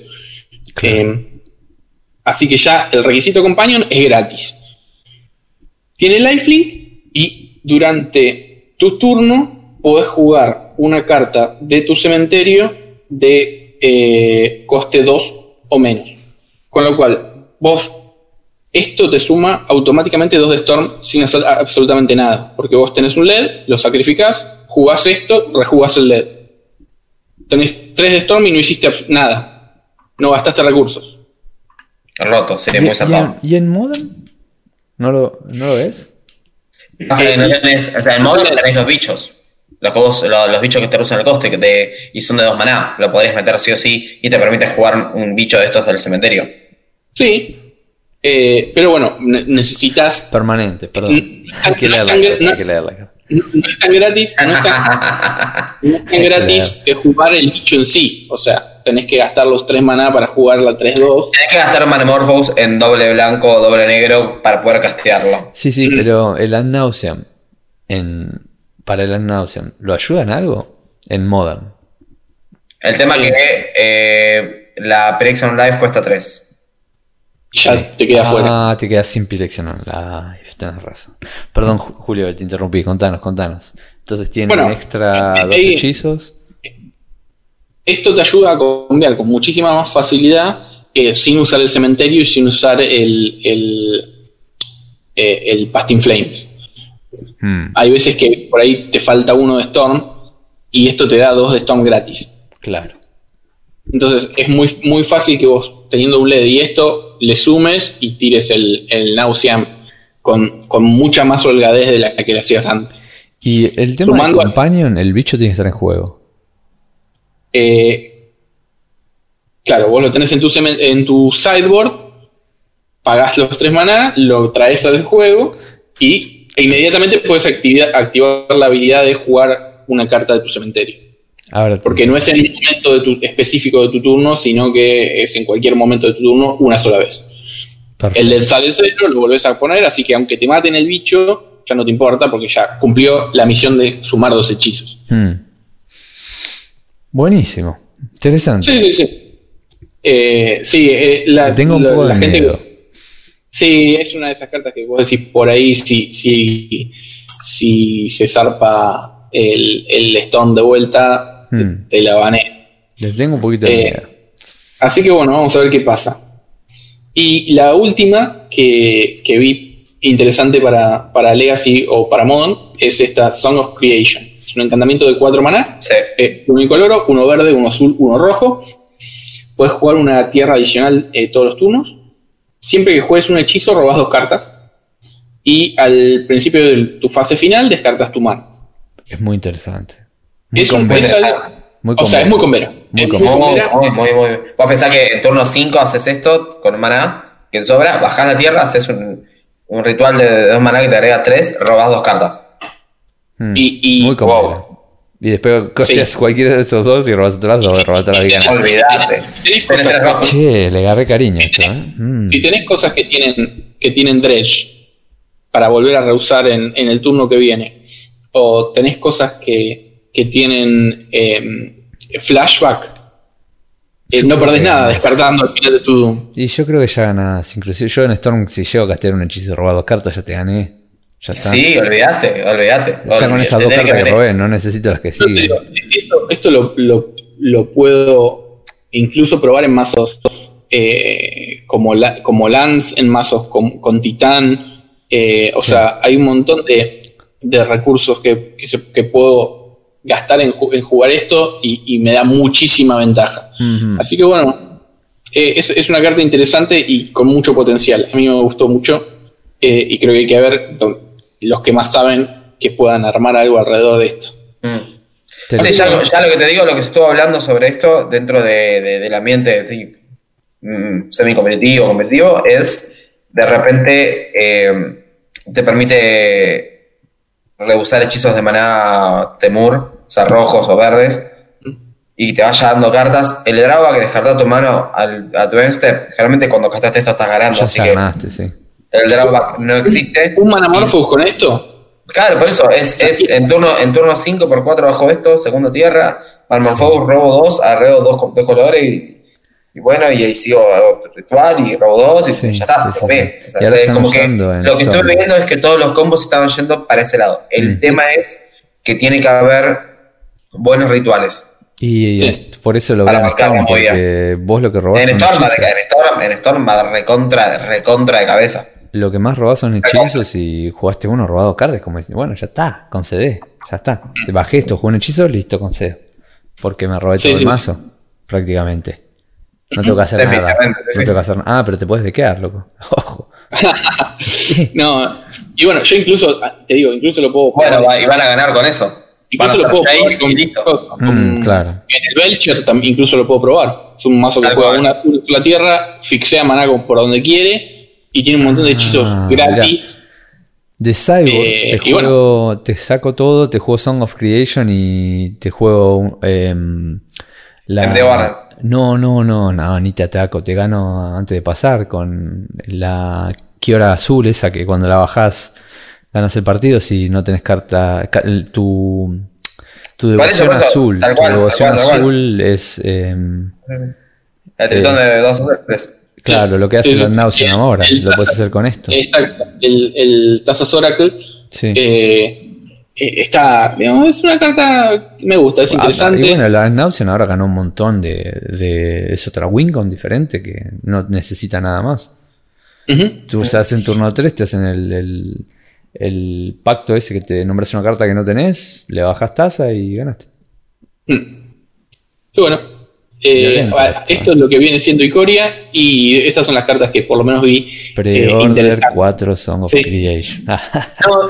Claro. Eh, así que ya el requisito Companion es gratis. Tiene lifelink y durante tu turno podés jugar una carta de tu cementerio de eh, coste 2 o menos. Con lo cual, vos, esto te suma automáticamente 2 de Storm sin hacer absolutamente nada. Porque vos tenés un LED, lo sacrificás, jugás esto, rejugás el LED. Tenés 3 de Storm y no hiciste nada. No gastaste recursos. Roto, sería ¿Y, muy en, y en Modern? ¿No lo, ¿No lo ves? Pasa que no tenés- o sea, en modo no tenés los bichos. Los, que vos- lo- los bichos que te reducen el coste que te, y son de dos maná, lo podrías meter sí o sí y te permite jugar un bicho de estos del cementerio. Sí. Eh, pero bueno, ne- necesitas. Permanente, perdón. Mm, Hay que no leer es la tan carta, gra- hay que leer la carta. No, no es tan gratis, no es tan, [laughs] no es tan gratis eh, jugar el bicho en sí. O sea, tenés que gastar los 3 maná para jugar la 3-2. Tenés que gastar Manamorphose en doble blanco o doble negro para poder castearlo. Sí, sí, pero el Ad Nauseam, en, para el Ad Nauseam, ¿lo ayuda en algo? En Modern. El tema que eh, la Prediction Life cuesta 3. Ya te queda fuera. Ah, te quedas sin Pileccionar. Ay, tenés razón. Perdón, Ju- Julio, que te interrumpí. Contanos, contanos. Entonces tienen Bueno, extra eh, dos eh, hechizos. Esto te ayuda a cambiar con muchísima más facilidad eh, sin usar el cementerio y sin usar el, el, eh, el Pasting Flames. Hmm, Hay veces que por ahí te falta uno de Storm y esto te da dos de Storm gratis. claro. Entonces es muy, muy fácil que vos teniendo un LED y esto le sumes y tires el, el Nauseam con, con mucha más holgadez de la que le hacías antes. Y el tema Sumando del a- Companion, el bicho tiene que estar en juego. Eh, claro, vos lo tenés en tu, en tu sideboard, pagás los tres maná, lo traes al juego y e inmediatamente puedes activar la habilidad de jugar una carta de tu cementerio. Ahora, Porque no es en el momento de tu, específico de tu turno, sino que es en cualquier momento de tu turno una sola vez. perfecto. El del sale cero lo volvés a poner, así que aunque te maten el bicho, ya no te importa porque ya cumplió la misión de sumar dos hechizos. Hmm. Buenísimo. Interesante. Sí, sí, sí. Eh, sí, eh, la, tengo un poco la de miedo. Sí, es una de esas cartas que vos decís por ahí si, si, si se zarpa el, el Storm de vuelta, Hmm. te la bané. Le tengo un poquito de Eh, miedo. Así que bueno, vamos a ver qué pasa. Y la última que, que vi interesante para, para Legacy o para Modern es esta Song of Creation. Es un encantamiento de cuatro maná, Sí. eh, uno incoloro, uno verde, uno azul, uno rojo. Puedes jugar una tierra adicional eh, todos los turnos. Siempre que juegues un hechizo, robas dos cartas. Y al principio de tu fase final, descartas tu mano. Es muy interesante. Muy Es, un, es algo- Muy o sea, es muy convera. Muy. Muy, muy, muy, muy. Vos pensás que en turno 5 haces esto con maná, que sobra, bajás la tierra, haces un, un ritual de dos maná que te agrega 3, robás dos cartas. Hmm. Y- y- muy convera. wow. Y después costeas Sí. cualquiera de esos dos y robas otro lado, robas todas las ganas. Olvidate. Tenés Tenés tres. Che, le agarré cariño a esto, ¿eh? Mm. Si tenés cosas que tienen, que tienen dredge para volver a reusar en, en el turno que viene, o tenés cosas que, que tienen eh, flashback, eh, no perdés que nada descartando al final de tu. Y yo creo que ya ganas. Inclusive yo en Storm, si llego a castear un hechizo y robar dos cartas, ya te gané. Ya está. Sí, olvidate, olvidate. ya con esas dos cartas que, ver- robé, no necesito las que siguen. digo, esto esto lo, lo- lo puedo incluso probar en mazos eh, como, la- como Lance, en mazos con, con Titán. eh, o Sí. sea, hay un montón de, de recursos que, que se- que puedo gastar en, ju- en jugar esto y, y me da muchísima ventaja. Así que bueno, eh, es, es una carta interesante y con mucho potencial. A mí me gustó mucho eh, y creo que hay que ver los que más saben que puedan armar algo alrededor de esto. Mm. Sí, ya, ya lo que te digo, lo que se estuvo hablando sobre esto dentro de- de- del ambiente sí, mm, semi-competitivo, competitivo, es de repente eh, te permite rehusar hechizos de maná temur, o sea, rojos o verdes, y te vaya dando cartas. El drawback que descartar tu mano al, a tu end step, generalmente cuando gastaste esto estás ganando, ya así se que ganaste, sí. el drawback no existe. ¿Un Manamorphous con esto? Claro, por eso, es, es en turno en turno 5 por 4 bajo esto, segunda tierra, Palmorphobus robo 2, arreo 2 con dos colores y, y bueno, y ahí sigo hago ritual y robo 2 y Sí, ya está, sí, sí, tomé. sí. O sea, Y ahora es están como que lo que estoy viendo es que todos los combos estaban yendo para ese lado. El Mm. tema es que tiene que haber buenos rituales. Y Sí. por eso lo Storm, movida. porque vos lo que robás En son Storm, va de, hechizos. en, Storm, en Storm va de recontra, recontra de cabeza. Lo que más robás son hechizos y jugaste uno, robado cartas, como decís, bueno, ya está, concedé, ya está. Bajé esto, jugué un hechizo, listo, concedo. Porque me robé Sí, todo sí, el sí. mazo, prácticamente. No tengo que hacer nada. No sí. tengo que hacer nada. Ah, pero te puedes bequear, loco. [laughs] Ojo. [laughs] No, y bueno, yo incluso, te digo, incluso lo puedo Bueno, jugar va- y van a ganar con eso. Incluso lo puedo probar con, mm, claro. En el Belcher también incluso lo puedo probar. Es un mazo que juega una, la tierra, fixea maná por donde quiere y tiene un montón de hechizos Ah, gratis. De Cyborg Eh, te juego, te saco todo, te juego Song of Creation y te juego em, la Barrens. No, no, no, no, ni te ataco, te gano antes de pasar con la Kiora azul esa que cuando la bajás ganas el partido si no tenés carta tu tu devoción eso, azul, tal tu tal devoción cual, tal cual. azul es El tritón de dos o tres. claro, lo que hace el Nauseam sí, ahora, lo puedes hacer con esto. Exacto. El, el Tazas Oracle Sí. eh, eh, está. digamos, es una carta que me gusta, es Ah, interesante. Y bueno, la Nauseam ahora ganó un montón de, de- Es otra Wincon diferente que no necesita nada más. Ujú. Tú estás en turno 3, te hacen el, el, el pacto ese que te nombras una carta que no tenés, le bajas tasa y ganaste. Y bueno, eh, ah, esto, esto es lo que viene siendo Icoria y estas son las cartas que por lo menos vi eh, Pre-order interesantes. 4 Song of Sí. Creation. [laughs] No,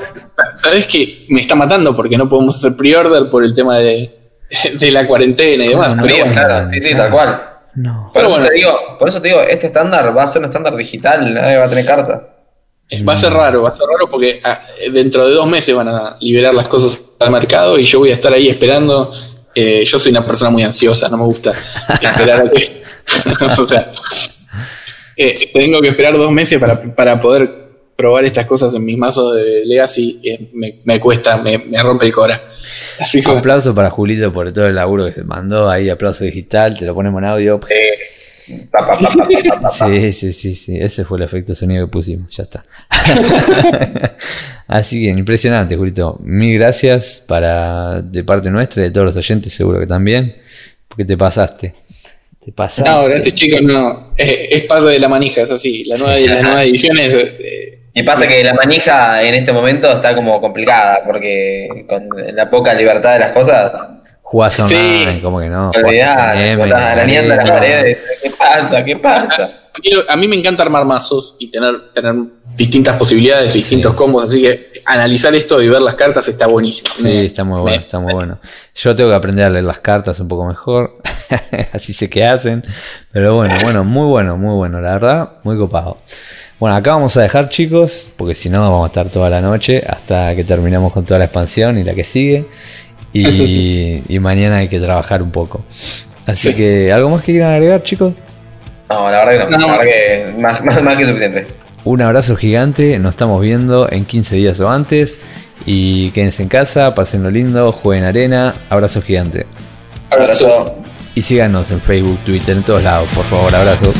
Sabes que me está matando porque no podemos hacer pre-order por el tema de, [laughs] de la cuarentena y demás. no, pero claro, sí, sí, tal cual. no. Por Pero eso, bueno. te digo, por eso te digo, este estándar va a ser un estándar digital, nadie va a tener carta. Eh, va a ser raro, va a ser raro porque ah, dentro de dos meses van a liberar las cosas al mercado y yo voy a estar ahí esperando. Eh, yo soy una persona muy ansiosa, no me gusta [laughs] esperar a que. [laughs] o sea, eh, tengo que esperar dos meses para, para poder probar estas cosas en mis mazos de Legacy. eh, me, me cuesta, me, me rompe el cora. Así que, Aplauso para Julito por todo el laburo que se mandó ahí, aplauso digital, te lo ponemos en audio. Pa, pa, pa, pa, pa, pa, pa. Sí, sí, sí, sí, ese fue el efecto sonido que pusimos, ya está. [laughs] Así que impresionante, Julito. Mil gracias para de parte nuestra y de todos los oyentes, seguro que también, porque te pasaste. Te pasaste. no, gracias chicos, no. es parte de la manija, es así. La nueva, la nueva edición es. eh, Y pasa que la manija en este momento está como complicada, porque con la poca libertad de las cosas, Jugás Sí. online, ¿cómo que no? estás arañando las paredes. ¿Qué pasa? ¿Qué pasa? A mí, a mí me encanta armar mazos y tener, tener distintas posibilidades, distintos combos, así que analizar esto y ver las cartas está buenísimo. Sí, Me- está muy me- bueno, está muy bueno. Yo tengo que aprender a leer las cartas un poco mejor. [laughs] Así sé qué hacen. Pero bueno, bueno, muy bueno, muy bueno. La verdad, muy copado. Bueno, acá vamos a dejar, chicos, porque si no vamos a estar toda la noche hasta que terminemos con toda la expansión y la que sigue. Y, [laughs] y mañana hay que trabajar un poco. Así Sí. que, ¿algo más que quieran agregar, chicos? No, la verdad que no, No, la verdad que más, más, más que suficiente. Un abrazo gigante, nos estamos viendo en 15 días o antes. Y quédense en casa, pasen lo lindo, jueguen arena, abrazo gigante. Abrazo. Y síganos en Facebook, Twitter, en todos lados, por favor, abrazo.